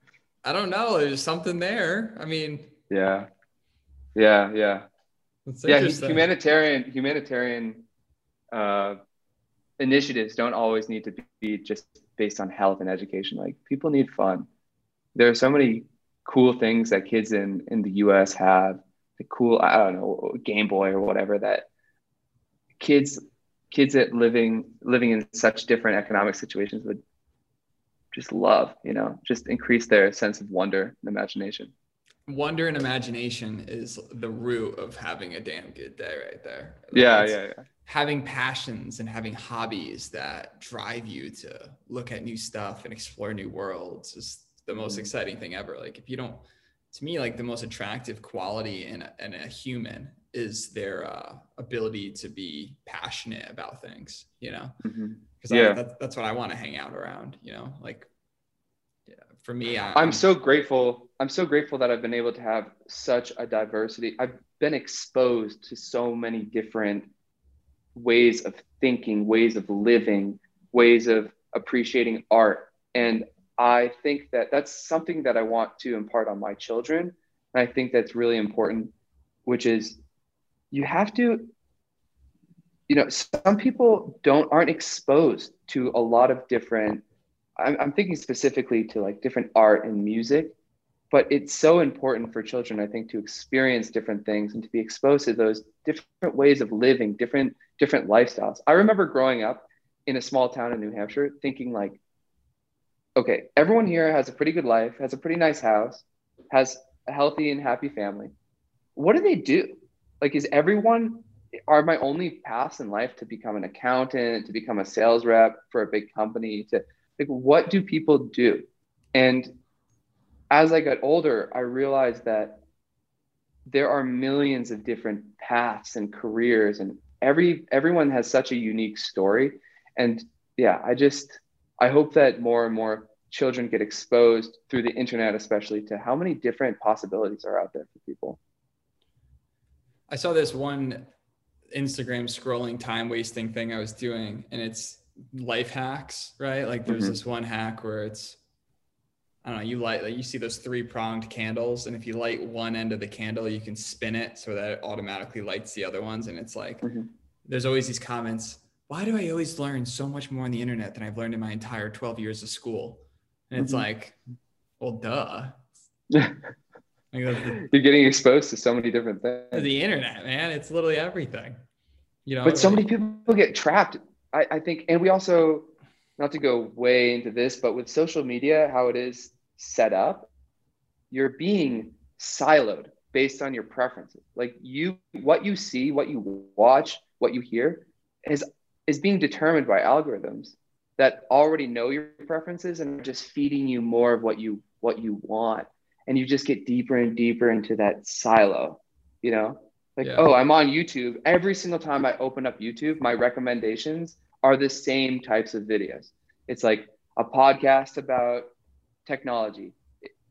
I don't know. There's something there. I mean, yeah, yeah, yeah. Yeah, humanitarian humanitarian uh, initiatives don't always need to be just based on health and education. Like people need fun. There are so many cool things that kids in in the U.S. have. The cool, I don't know, Game Boy or whatever that kids kids that living living in such different economic situations would just love. You know, just increase their sense of wonder and imagination. Wonder and imagination is the root of having a damn good day, right there. Yeah, yeah, yeah. Having passions and having hobbies that drive you to look at new stuff and explore new worlds is the most Mhm. exciting thing ever. Like if you don't, to me, like the most attractive quality in a, in a human is their uh, ability to be passionate about things. You know, because Yeah. that's, that's what I want to hang out around. You know, like yeah, for me, I, I'm so grateful. I'm so grateful that I've been able to have such a diversity. I've been exposed to so many different ways of thinking, ways of living, ways of appreciating art. And I think that that's something that I want to impart on my children. And I think that's really important, which is you have to you know some people don't aren't exposed to a lot of different I'm, I'm thinking specifically to like different art and music but it's so important for children i think to experience different things and to be exposed to those different ways of living different different lifestyles i remember growing up in a small town in new hampshire thinking like okay everyone here has a pretty good life has a pretty nice house has a healthy and happy family. What do they do? Like is everyone are my only paths in life to become an accountant to become a sales rep for a big company to like what do people do? And as i got older i realized that there are millions of different paths and careers and every everyone has such a unique story. And yeah i just i hope that more and more children get exposed through the internet especially to how many different possibilities are out there for people I saw this one Instagram scrolling time wasting thing I was doing, and it's life hacks, right? Like there's Mhm. this one hack where it's I don't know, you light like you see those three pronged candles, and if you light one end of the candle, you can spin it so that it automatically lights the other ones. And it's like Mhm. there's always these comments, why do I always learn so much more on the internet than I've learned in my entire 12 years of school? And it's Mhm. like, well, duh. Like, the- you're getting exposed to so many different things the internet, man. It's literally everything. You know, but so many people get trapped I, I think and we also not to go way into this but with social media how it is set up you're being siloed based on your preferences like you what you see what you watch what you hear is is being determined by algorithms that already know your preferences and are just feeding you more of what you what you want. And you just get deeper and deeper into that silo you know? Like Yeah. oh i'm on youtube. Every single time i open up youtube my recommendations are the same types of videos. It's like a podcast about technology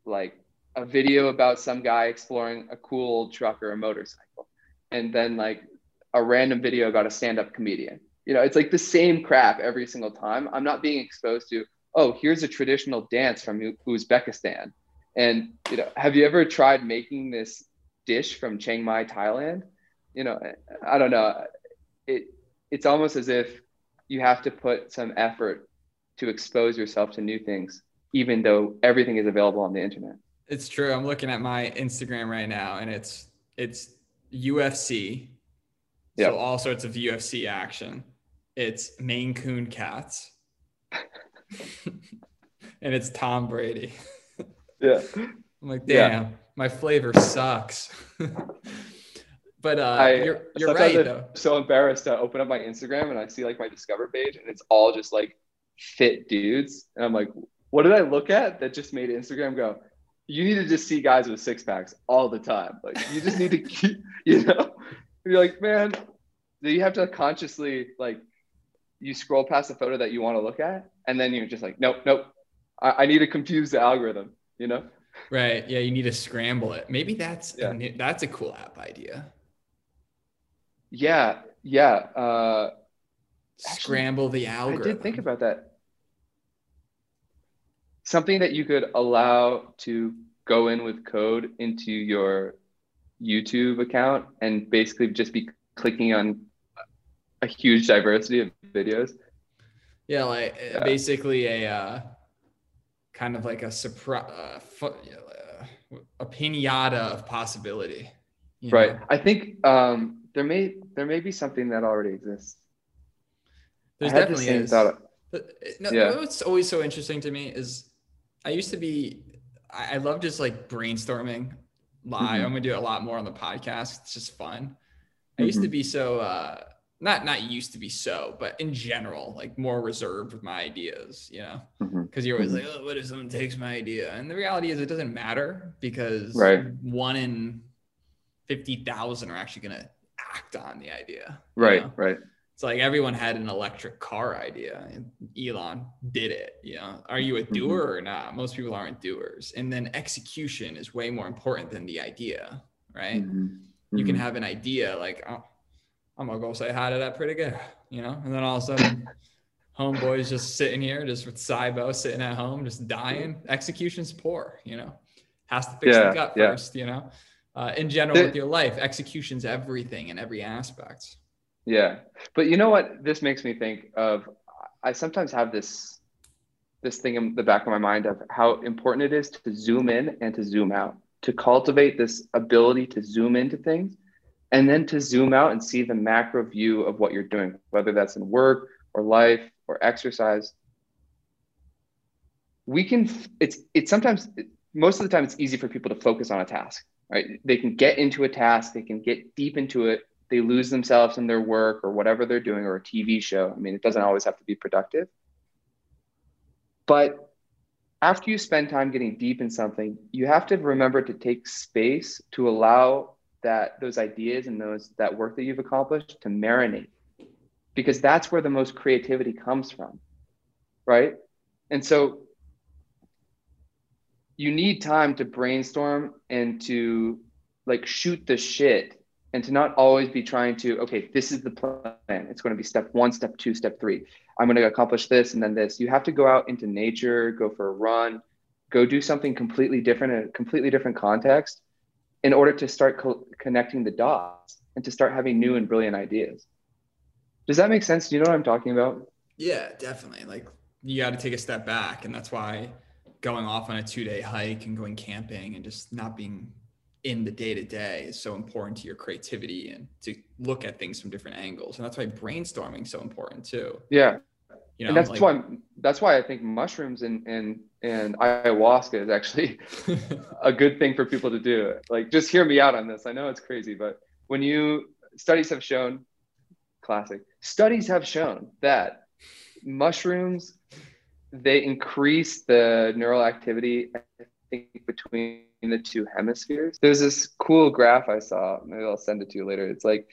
like a video about some guy exploring a cool old truck or a motorcycle and then like a random video about a stand-up comedian you know it's like the same crap every single time i'm not being exposed to oh here's a traditional dance from uzbekistan and you know have you ever tried making this dish from chiang mai thailand you know i don't know it it's almost as if you have to put some effort to expose yourself to new things even though everything is available on the internet It's true. I'm looking at my Instagram right now, and it's it's UFC. Yep. So all sorts of UFC action. It's Maine Coon cats, and it's Tom Brady. yeah I'm like, Yeah. damn, my flavor sucks. but uh, I, you're you're right I'm though. so embarrassed to open up my Instagram and I see like my discover page and it's all just like fit dudes. And I'm like, what did I look at that just made Instagram go, you need to just see guys with six packs all the time. Like you just need to keep, you know, you're like, man, do you have to consciously like you scroll past a photo that you want to look at and then you're just like, nope, nope. I, I need to confuse the algorithm, you know? Right. Yeah. You need to scramble it. Maybe that's Yeah. a new, that's a cool app idea. Yeah. Yeah. Uh, Actually, Scramble the algorithm. I did think about that. Something that you could allow to go in with code into your YouTube account and basically just be clicking on a huge diversity of videos. Yeah, like Yeah. basically a uh, kind of like a surprise, uh, fu- uh, a pinata of possibility. Right. know? I think um, there may there may be something that already exists. There's the definitely is. thought. But, uh, no, Yeah. what's always so interesting to me is I used to be, I, I love just like brainstorming live. Mhm. I'm gonna do a lot more on the podcast. It's just fun. I used to Mhm. be so, uh, not not used to be so, but in general, like more reserved with my ideas, you know, because you're always Mhm. like, oh, what if someone takes my idea? And the reality is, it doesn't matter because Right. one in fifty thousand are actually gonna act on the idea. Right. know? Right. It's like everyone had an electric car idea and Elon did it. You know, are you a Mm-hmm. doer or not? Most people aren't doers. And then execution is way more important than the idea, right? Mhm. You can Mhm. have an idea like, oh, I'm gonna go say hi to that pretty good, you know, and then all of a sudden, homeboy's just sitting here, just with SIBO sitting at home, just dying. Execution's poor, you know, has to fix Yeah, the gut yeah. first, you know. Uh, in general, with your life, execution's everything in every aspect. Yeah. But you know what this makes me think of? I sometimes have this this thing in the back of my mind of how important it is to zoom in and to zoom out, to cultivate this ability to zoom into things and then to zoom out and see the macro view of what you're doing, whether that's in work or life or exercise. We can it's it's sometimes most of the time it's easy for people to focus on a task, right? They can get into a task, they can get deep into it, they lose themselves in their work or whatever they're doing or a TV show. I mean, it doesn't always have to be productive. But after you spend time getting deep in something, you have to remember to take space to allow that those ideas and those that work that you've accomplished to marinate. Because that's where the most creativity comes from. Right? And so you need time to brainstorm and to like shoot the shit and to not always be trying to okay this is the plan it's going to be step one step two step three i'm going to accomplish this and then this you have to go out into nature go for a run go do something completely different in a completely different context in order to start co- connecting the dots and to start having new and brilliant ideas does that make sense do you know what i'm talking about Yeah, definitely. Like you got to take a step back, and that's why going off on a two-day hike and going camping and just not being in the day to day is so important to your creativity and to look at things from different angles. And that's why brainstorming is so important too. yeah You know, and that's like- why that's why i think mushrooms and and and ayahuasca is actually a good thing for people to do. Like, just hear me out on this. I know it's crazy, but when you studies have shown, classic studies have shown that mushrooms they increase the neural activity. I think between the two hemispheres. There's this cool graph I saw. Maybe I'll send it to you later. It's like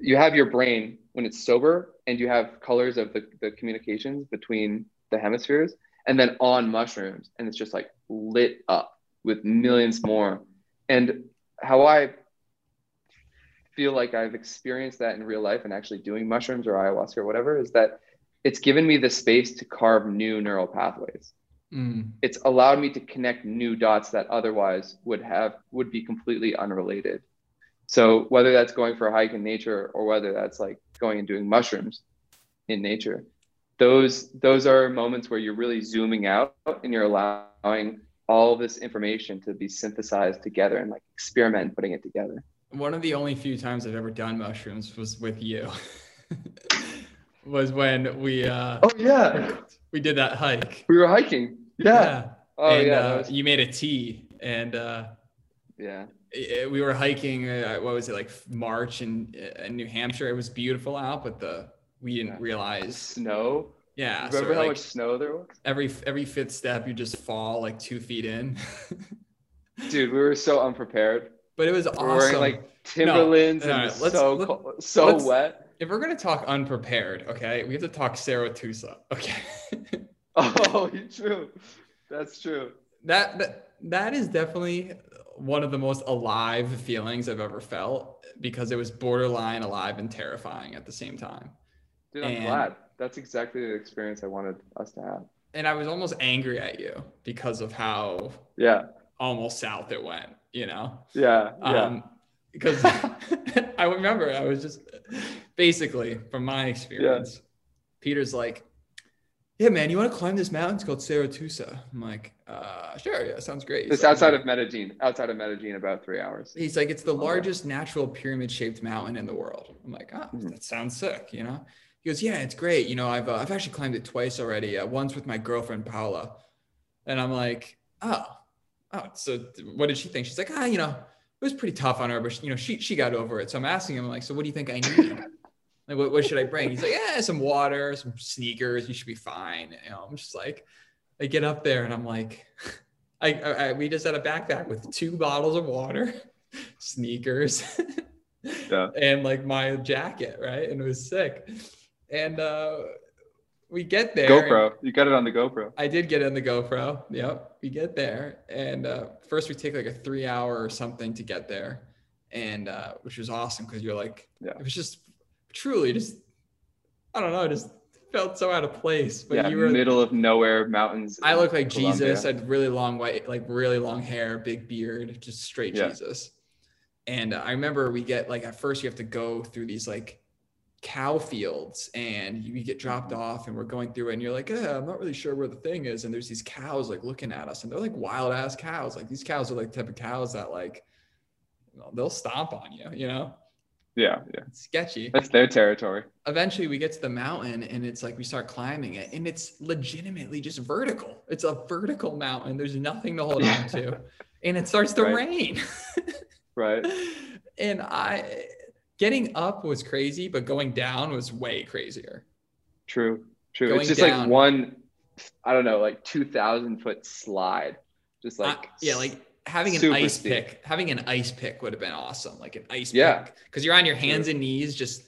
you have your brain when it's sober, and you have colors of the, the communications between the hemispheres and then on mushrooms and it's just like lit up with millions more. And how i feel like i've experienced that in real life and actually doing mushrooms or ayahuasca or whatever is that it's given me the space to carve new neural pathways. Mm, it's allowed me to connect new dots that otherwise would have would be completely unrelated so whether that's going for a hike in nature or whether that's like going and doing mushrooms in nature those those are moments where you're really zooming out and you're allowing all this information to be synthesized together and like experiment putting it together. One of the only few times I've ever done mushrooms was with you. was when we uh oh yeah. we did that hike. we were hiking. Yeah, oh and yeah uh, was, you made a tea and uh yeah we were hiking uh, what was it like march in, in new hampshire. It was beautiful out but the we didn't realize snow? Yeah so remember how like much snow there was? every every fifth step you just fall like two feet in. Dude we were so unprepared. But it was we awesome wearing like timberlands no, and no, it was let's- so let- cold, so wet. if we're gonna talk unprepared okay we have to talk Cerro Tusa. okay? Oh true. That's true. That, that that is definitely one of the most alive feelings I've ever felt because it was borderline alive and terrifying at the same time. dude i'm And- glad. That's exactly the experience i wanted us to have. And I was almost angry at you because of how yeah. almost south it went, you know? yeah yeah. Um, because I remember I was just basically from my experience, Peter's like, yeah, man, you want to climb this mountain? It's called Cerro Tusa. I'm like, uh, sure, yeah, sounds great. It's like, outside of Medellin. Outside of Medellin, about three hours. He's like, it's the Oh, largest natural pyramid shaped mountain in the world. I'm like, oh, Mhm. that sounds sick, you know? He goes, yeah, it's great. You know, I've, uh, I've actually climbed it twice already. Uh, once with my girlfriend, Paula. And I'm like, oh, oh, so what did she think? She's like, ah, you know, it was pretty tough on her, but you know, she, she got over it. So I'm asking him like, so what do you think I need? like, what, what should I bring? He's like, yeah, some water, some sneakers. You should be fine. You know, I'm just like, I get up there and I'm like, I, I, I we just had a backpack with two bottles of water, sneakers, Yeah. and like my jacket, right? And it was sick. And uh, we get there. GoPro. You got it on the GoPro. I did get it on the GoPro. Yep. We get there. And uh, first we take like a three hour or something to get there. And uh, which was awesome because you're like, Yeah. it was just truly just, I don't know, just felt so out of place. But yeah, you were, in the middle of nowhere mountains. I look like Colombia. Jesus. I had really long white, like really long hair, big beard, just straight Yeah. Jesus. And I remember we get like at first you have to go through these like cow fields and you get dropped Mm-hmm. off and we're going through it and you're like, eh, I'm not really sure where the thing is. And there's these cows like looking at us and they're like wild ass cows. Like these cows are like the type of cows that like they'll stomp on you, you know? Yeah, yeah. It's sketchy That's their territory. eventually we get to the mountain and it's like we start climbing it and it's legitimately just vertical. It's a vertical mountain. There's nothing to hold on to. And it starts to Right. rain. Right. and I getting up was crazy, but going down was way crazier. True. True. Going it's just down. like one, I don't know, like two thousand foot slide. Just like yeah, like having an super ice steep. pick, having an ice pick would have been awesome. Like an ice Yeah. pick. Because you're on your hands and knees just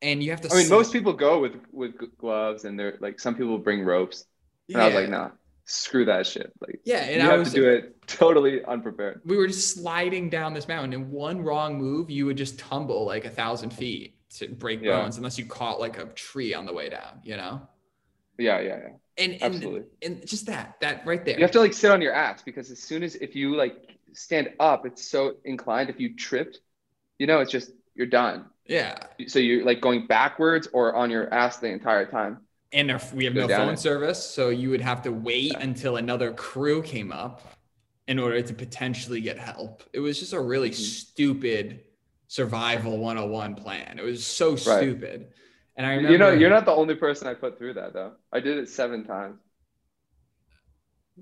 and you have to I mean, most people go with with gloves, and they're like some people bring ropes. And I was like, Yeah. nah, screw that shit. Like, Yeah, and you I have was to do it totally unprepared. we were just sliding down this mountain and one wrong move you would just tumble like a thousand feet to break Yeah. bones unless you caught like a tree on the way down you know Yeah, yeah, yeah. And and, Absolutely. and just that that right there You have to like sit on your ass because as soon as if you like stand up, it's so inclined. If you tripped, you know, it's just you're done. yeah So you're like going backwards or on your ass the entire time. and if we have Go no down phone it. service so you would have to wait until another crew came up in order to potentially get help it was just a really Mhm. stupid survival 101 plan it was so Right. stupid and i remember You know, you're not the only person I put through that though. I did it seven times.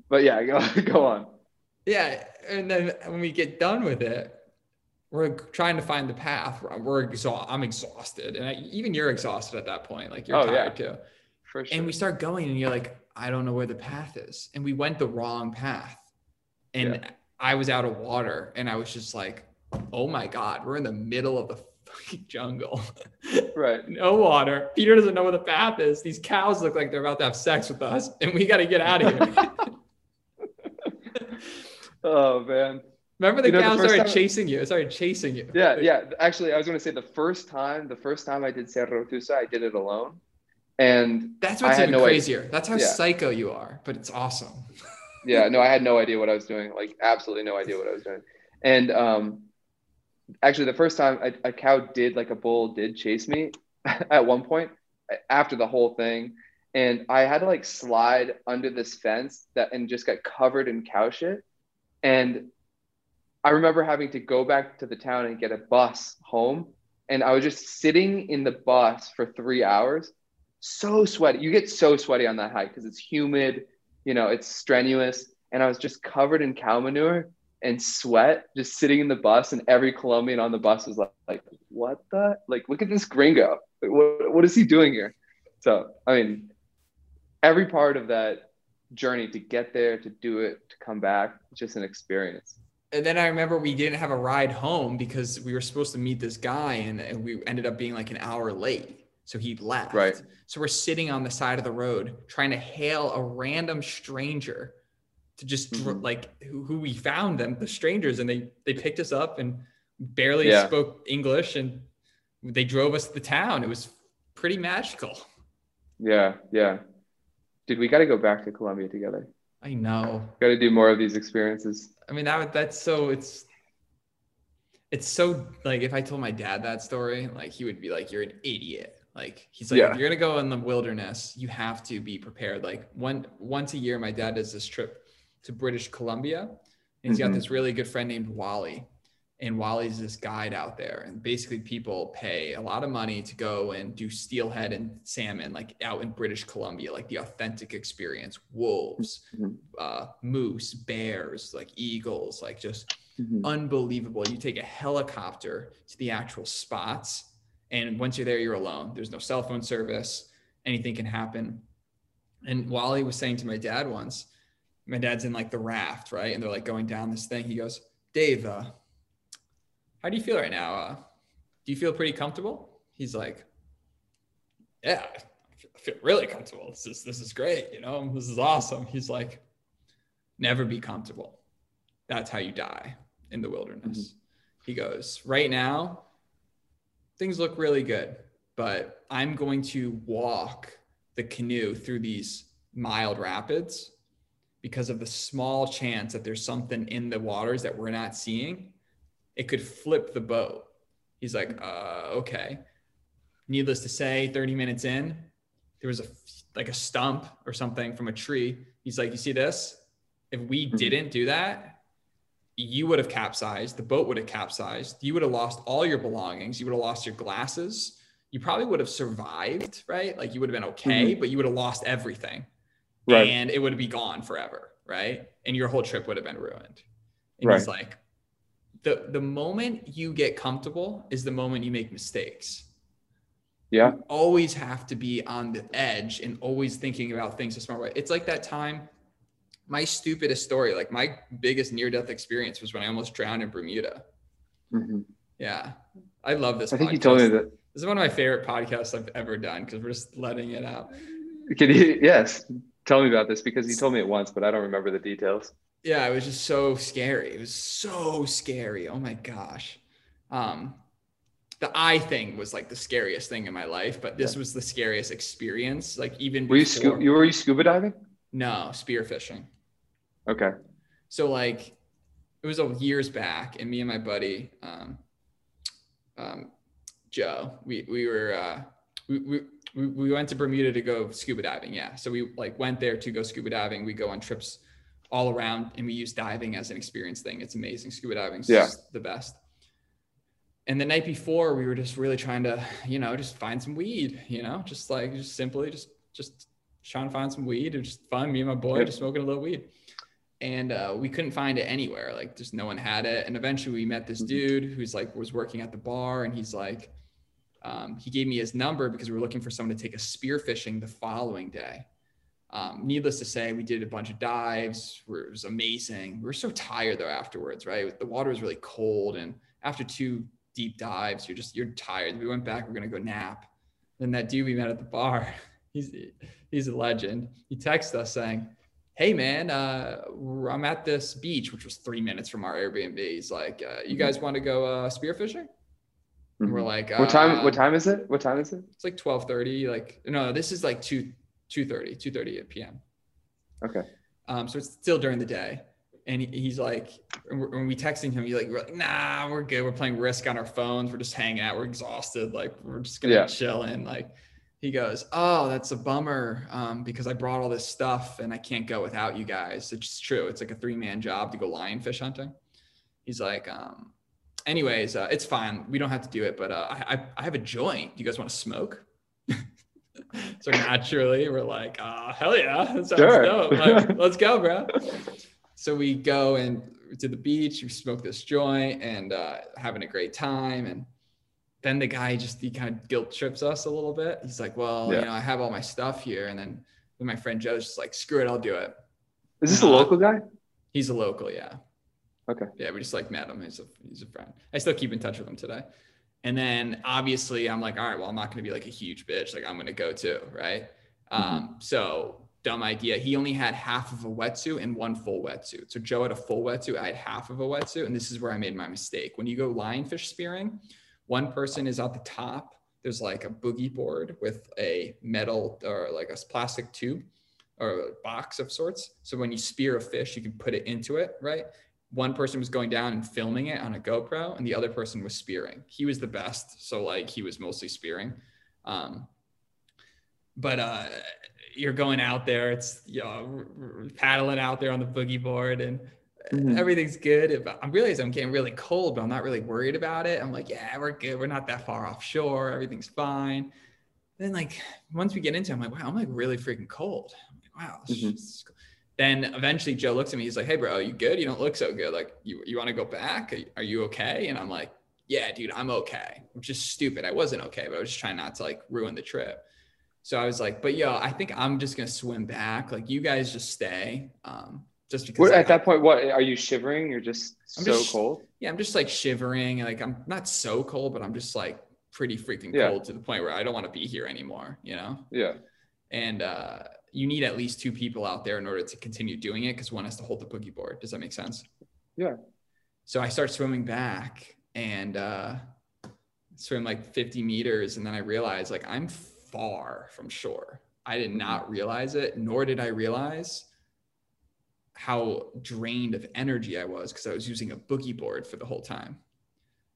But yeah, go go on. Yeah, and then when we get done with it, we're trying to find the path. We're exhausted. I'm exhausted, and I, even you're exhausted at that point. Like you're Oh, tired yeah. too. For sure. And we start going, and you're like, I don't know where the path is, and we went the wrong path. And Yeah. I was out of water, and I was just like, Oh my god, we're in the middle of the fucking jungle. right. no water. Peter doesn't know where the path is. These cows look like they're about to have sex with us, and we got to get out of here. Oh man. Remember the You know, cows first started time- chasing you. It started chasing you. Yeah, yeah. Actually, I was gonna say the first time, the first time I did Cerro Tusa, I did it alone, and That's I what's even no idea- crazier. That's how Yeah. psycho you are, but it's awesome. yeah, no, I had no idea what I was doing. Like, absolutely no idea what I was doing. And um, actually, the first time a, a cow did, like a bull did chase me at one point after the whole thing, and I had to like slide under this fence that and just got covered in cow shit. And I remember having to go back to the town and get a bus home, and I was just sitting in the bus for three hours, so sweaty. You get so sweaty on that hike because it's humid you know, it's strenuous. And I was just covered in cow manure and sweat, just sitting in the bus. And every Colombian on the bus was like, like what the? Like, look at this gringo. Like, what, what is he doing here? So, I mean, every part of that journey to get there, to do it, to come back, just an experience. And then I remember we didn't have a ride home because we were supposed to meet this guy and, and we ended up being like an hour late. So he left. Right. So we're sitting on the side of the road trying to hail a random stranger to just Mhm. like who, who we found them, the strangers, and they they picked us up and barely Yeah. spoke English and they drove us to the town. It was pretty magical. Yeah, yeah. Dude, we got to go back to Colombia together. I know. Got to do more of these experiences. I mean that that's so it's it's so like if I told my dad that story, like he would be like, "You're an idiot." Like he's like, Yeah. if you're gonna go in the wilderness, you have to be prepared. Like one once a year, my dad does this trip to British Columbia, and he's got Mhm. this really good friend named Wally, and Wally's this guide out there, and basically people pay a lot of money to go and do steelhead and salmon, like out in British Columbia, like the authentic experience. Wolves, Mhm. uh, moose, bears, like eagles, like just Mhm. unbelievable. You take a helicopter to the actual spots, and once you're there, you're alone. There's no cell phone service. Anything can happen. And Wally was saying to my dad once, my dad's in like the raft, right? And they're like going down this thing. He goes, Dave, uh, how do you feel right now? Uh, do you feel pretty comfortable? He's like, Yeah, I feel really comfortable. This is this is great. You know, this is awesome. He's like, never be comfortable. That's how you die in the wilderness. He goes, right now, things look really good, but I'm going to walk the canoe through these mild rapids because of the small chance that there's something in the waters that we're not seeing. It could flip the boat. He's like, uh, okay. Needless to say, 30 minutes in, there was a like a stump or something from a tree. He's like, you see this? If we Mhm. didn't do that, you would have capsized. The boat would have capsized. You would have lost all your belongings. You would have lost your glasses. You probably would have survived, right? Like you would have been okay, but you would have lost everything Right. and it would be gone forever, right? And your whole trip would have been ruined. And Right. he's like, the the moment you get comfortable is the moment you make mistakes. Yeah. You always have to be on the edge and always thinking about things a smart way. It's like that time. My stupidest story, like my biggest near death experience, was when I almost drowned in Bermuda. Mhm. Yeah, I love this. I think you podcast. told me that. This is one of my favorite podcasts I've ever done because we're just letting it out. Can you? Yes. Tell me about this because you told me it once, but I don't remember the details. yeah it was just so scary it was so scary oh my gosh um the eye thing was like the scariest thing in my life but this was the scariest experience like even Were you scu- you were you scuba diving? no spear spearfishing Okay. so like it was a years back and me and my buddy um, um, joe we, we were uh, we, we we we went to bermuda to go scuba diving yeah. So we like went there to go scuba diving. We go on trips all around and we use diving as an experience thing. It's amazing. Scuba diving Yeah. the best. And the night before we were just really trying to you know just find some weed you know just like just simply just just trying to find some weed it was just fun me and my boy Yep. just smoking a little weed. And uh, we couldn't find it anywhere. Like just no one had it. And eventually we met this Mhm. dude who's like was working at the bar and he's like um, he gave me his number because we were looking for someone to take a spearfishing the following day. Um, needless to say we did a bunch of dives. It was amazing. We were so tired though afterwards right? The water was really cold and after two deep dives you're just you're tired. We went back we're gonna go nap. Then that dude we met at the bar he's he's a legend. He texted us saying hey man uh i'm at this beach which was three minutes from our airbnb. He's like uh, you guys want to go uh spearfishing and we're like What time? What uh, time is it? What time is it? it's like 12:30 like no this is like 2 2:30 2:30 p.m. Okay. um so it's still during the day and he, he's like when we texting him he's like we're like nah we're good we're playing risk on our phones we're just hanging out we're exhausted like we're just gonna Yeah. chill in like he goes oh that's a bummer um because I brought all this stuff and I can't go without you guys it's true it's like a three man job to go lionfish hunting he's like um anyways uh, it's fine. We don't have to do it but uh, I, I have a joint. Do you guys want to smoke? So naturally we're like uh hell yeah that sounds Sure. dope. Like, let's go bro. So we go and to the beach we smoke this joint and uh having a great time. And then the guy just he kind of guilt trips us a little bit. He's like well Yeah. you know i have all my stuff here. And then then my friend joe's just like screw it i'll do it. Is this a Uh, local guy? He's a local, yeah. Okay. Yeah, we just like met him. He's a he's a friend. I still keep in touch with him today. And then obviously I'm like, all right, well, I'm not gonna be like a huge bitch. Like I'm gonna go too, right? Um, so dumb idea. He only had half of a wetsuit and one full wetsuit. So Joe had a full wetsuit, I had half of a wetsuit, and this is where I made my mistake. When you go lionfish spearing, one person is at the top. There's like a boogie board with a metal or like a plastic tube or a box of sorts. So when you spear a fish, you can put it into it, right? One person was going down and filming it on a GoPro, and the other person was spearing. He was the best, so like he was mostly spearing. Um, but uh, you're going out there, it's you know paddling out there on the boogie board, and mm-hmm. everything's good. I'm realizing I'm getting really cold, but I'm not really worried about it. I'm like, yeah, we're good. We're not that far offshore. Everything's fine. Then like once we get into, it, I'm like, wow, I'm like really freaking cold. I'm Like, wow. Mm-hmm then eventually Joe looks at me. He's like, "Hey, bro, you good? You don't look so good. Like, you you want to go back? Are you okay?" And I'm like, "Yeah, dude, I'm okay." Which is stupid. I wasn't okay, but I was just trying not to like ruin the trip. So I was like, "But yo, I think I'm just gonna swim back. Like, you guys just stay." Um, just because at that point, what are you shivering? You're just I'm so just, cold. Yeah, I'm just like shivering. Like, I'm not so cold, but I'm just like pretty freaking yeah. cold to the point where I don't want to be here anymore. You know? Yeah. And uh you need at least two people out there in order to continue doing it because one has to hold the boogie board. Does that make sense? Yeah. So I start swimming back and uh, swim like 50 meters, and then I realize like I'm far from shore. I did not mm-hmm. realize it, nor did I realize how drained of energy I was because I was using a boogie board for the whole time.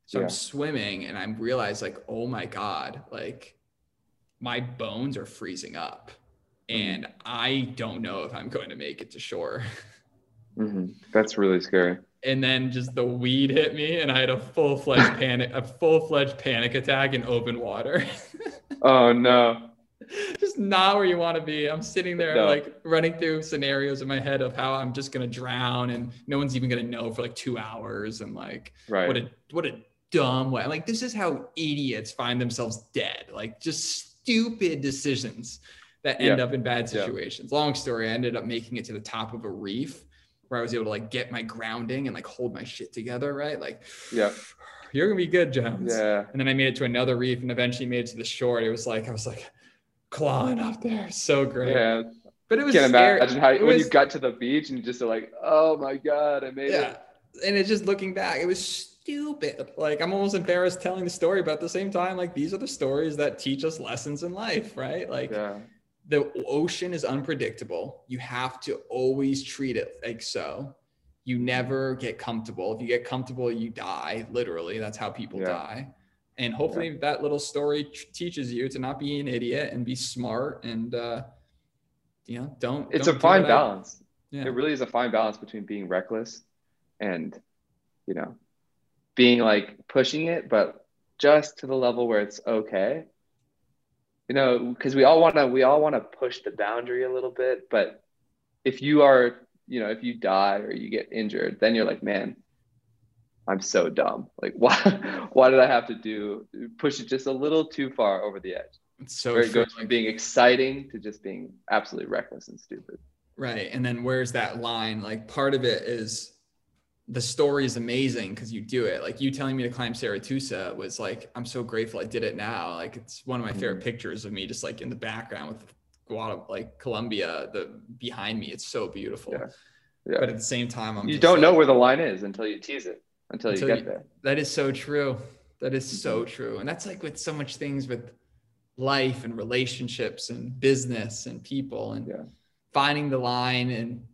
So yeah. I'm swimming and I'm realized like, oh my God, like my bones are freezing up. And I don't know if I'm going to make it to shore. Mm-hmm. That's really scary. And then just the weed hit me, and I had a full fledged panic, a full fledged panic attack in open water. oh no! Just not where you want to be. I'm sitting there no. like running through scenarios in my head of how I'm just gonna drown, and no one's even gonna know for like two hours, and like right. what a what a dumb way. Like this is how idiots find themselves dead. Like just stupid decisions that end yeah. up in bad situations. Yeah. Long story, I ended up making it to the top of a reef where I was able to like get my grounding and like hold my shit together, right? Like, yeah, you're gonna be good, Jones. Yeah. And then I made it to another reef and eventually made it to the shore. It was like I was like clawing up there, so great. Yeah. But it was can't scary. imagine how when was, you got to the beach and you just like, oh my god, I made yeah. it. And it's just looking back, it was stupid. Like I'm almost embarrassed telling the story, but at the same time, like these are the stories that teach us lessons in life, right? Like yeah the ocean is unpredictable. You have to always treat it like so. You never get comfortable. If you get comfortable, you die. Literally, that's how people yeah. die. And hopefully, yeah. that little story t- teaches you to not be an idiot and be smart and, uh, you know, don't. It's don't a fine balance. Yeah. It really is a fine balance between being reckless and, you know, being like pushing it, but just to the level where it's okay you know because we all want to we all want to push the boundary a little bit but if you are you know if you die or you get injured then you're like man i'm so dumb. Like why why did i have to do push it just a little too far over the edge? It's so where it goes from being exciting to just being absolutely reckless and stupid. Right and then where's that line? Like part of it is the story is amazing because you do it. Like you telling me to climb Cerro Tusa was like, I'm so grateful I did it now. Like it's one of my favorite mm-hmm. pictures of me just like in the background with Guatemala, like Colombia, the behind me. It's so beautiful. Yeah. yeah. But at the same time, I'm you don't like, know where the line is until you tease it, until, until you get you, there. That is so true. That is so mm-hmm. true. And that's like with so much things with life and relationships and business and people and yeah. finding the line and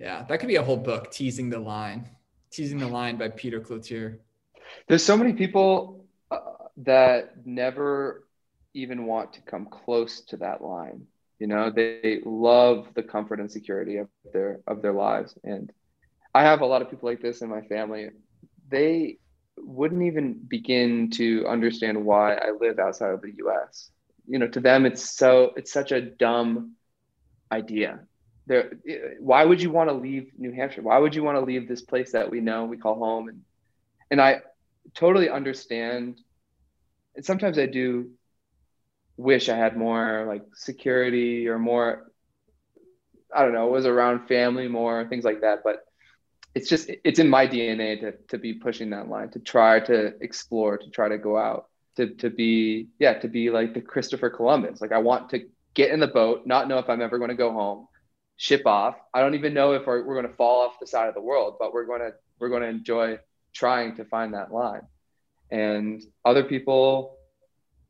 yeah, that could be a whole book, Teasing the Line. Teasing the Line by Peter Cloutier. There's so many people uh, that never even want to come close to that line. You know, they love the comfort and security of their of their lives. And I have a lot of people like this in my family. They wouldn't even begin to understand why I live outside of the US. You know, to them it's so it's such a dumb idea there why would you want to leave new hampshire? Why would you want to leave this place that we know we call home? And and i totally understand and sometimes i do wish i had more like security or more i don't know was around family more things like that but it's just it's in my dna to, to be pushing that line to try to explore to try to go out to, to be yeah to be like the christopher columbus. Like i want to get in the boat not know if i'm ever going to go home ship off. I don't even know if we're, we're going to fall off the side of the world, but we're going to we're going to enjoy trying to find that line. And other people,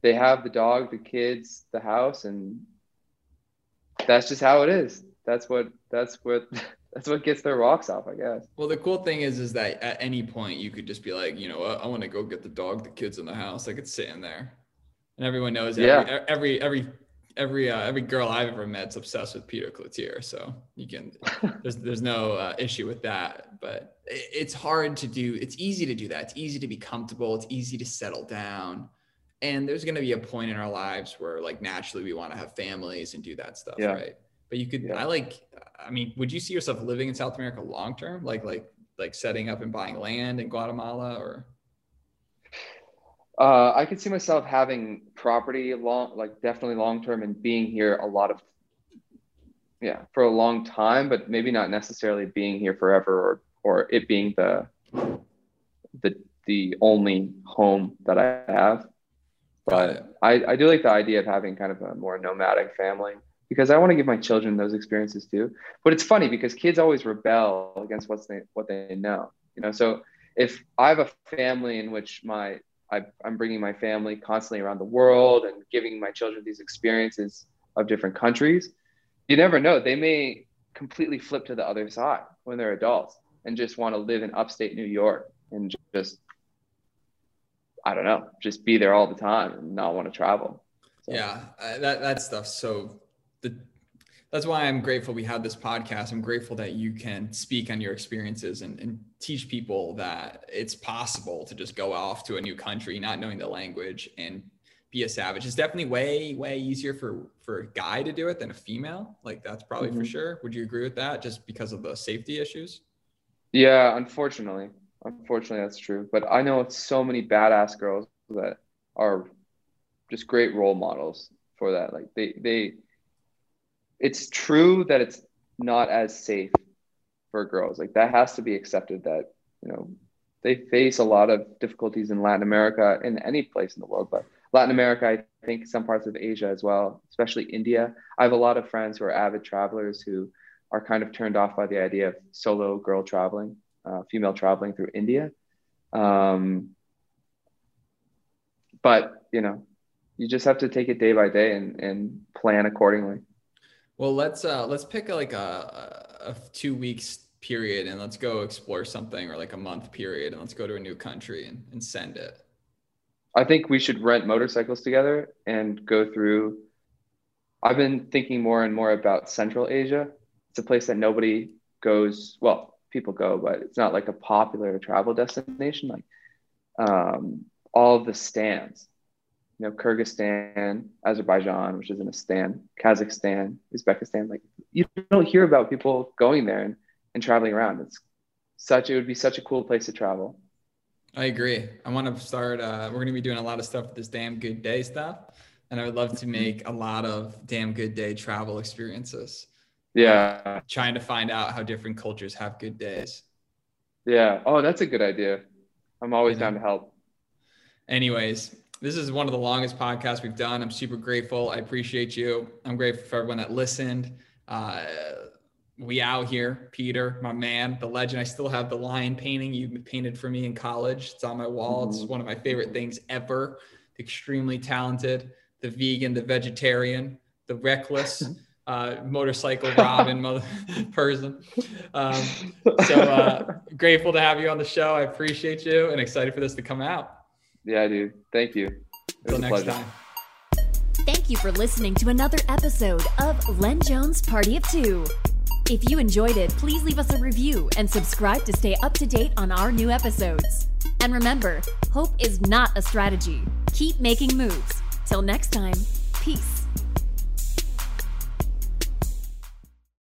they have the dog, the kids, the house, and that's just how it is. That's what that's what that's what gets their rocks off, I guess. Well, the cool thing is, is that at any point you could just be like, you know, I want to go get the dog, the kids in the house. I could sit in there, and everyone knows. Every, Yeah. Every every every uh, every girl I've ever met's obsessed with Peter Cloutier. So you can there's there's no uh, issue with that. But it, it's hard to do. It's easy to do that. It's easy to be comfortable. It's easy to settle down. And there's going to be a point in our lives where, like, naturally we want to have families and do that stuff, Yeah. right? But you could, Yeah. I like, I mean, would you see yourself living in South America long term, like, like, like setting up and buying land in Guatemala, or Uh, I could see myself having property long, like definitely long term, and being here a lot of, yeah, for a long time, but maybe not necessarily being here forever, or or it being the the the only home that I have. But I, I do like the idea of having kind of a more nomadic family because I want to give my children those experiences too. But it's funny because kids always rebel against what's they what they know, you know. So if I have a family in which my I, I'm bringing my family constantly around the world and giving my children these experiences of different countries, you never know. They may completely flip to the other side when they're adults and just want to live in upstate New York and just, I don't know, just be there all the time and not want to travel. So, yeah, that that stuff. So the that's why I'm grateful we had this podcast. I'm grateful that you can speak on your experiences and, and teach people that it's possible to just go off to a new country, not knowing the language and be a savage. It's definitely way, way easier for for a guy to do it than a female. Like that's probably for Mhm. sure. Would you agree with that? Just because of the safety issues? Yeah, unfortunately. Unfortunately, that's true. But I know so many badass girls that are just great role models for that. Like they they it's true that it's not as safe for girls. Like that has to be accepted that, you know, they face a lot of difficulties in Latin America in any place in the world, but Latin America, I think some parts of Asia as well, especially India. I have a lot of friends who are avid travelers who are kind of turned off by the idea of solo girl traveling, uh, female traveling through India. Um, but you know, you just have to take it day by day and, and plan accordingly. Well, let's uh let's pick like a, a, two weeks period and let's go explore something or like a month period and let's go to a new country and, and send it. I think we should rent motorcycles together and go through. I've been thinking more and more about Central Asia. It's a place that nobody goes. Well, people go, but it's not like a popular travel destination. Like um, all the stands, you know, Kyrgyzstan, Azerbaijan, which is in a stand, Kazakhstan, Uzbekistan. Like you don't hear about people going there and, and traveling around. It's such. It would be such a cool place to travel. I agree. I want to start. Uh, we're going to be doing a lot of stuff with this damn good day stuff, and I would love to make a lot of damn good day travel experiences. Yeah. Trying to find out how different cultures have good days. Yeah. Oh, that's a good idea. I'm always Yeah. down to help. Anyways, this is one of the longest podcasts we've done. I'm super grateful. I appreciate you. I'm grateful for everyone that listened. Uh, we out here, Peter, my man, the legend. I still have the lion painting you painted for me in college. It's on my wall. It's Mhm. one of my favorite things ever. Extremely talented, the vegan, the vegetarian, the reckless, uh, motorcycle Robin mother person. Um, so uh, grateful to have you on the show. I appreciate you and excited for this to come out. Yeah, dude. Thank you. It was Until a next pleasure. time. Thank you for listening to another episode of Ian Jones Party of Two. If you enjoyed it, please leave us a review and subscribe to stay up to date on our new episodes. And remember, hope is not a strategy. Keep making moves. Till next time, peace.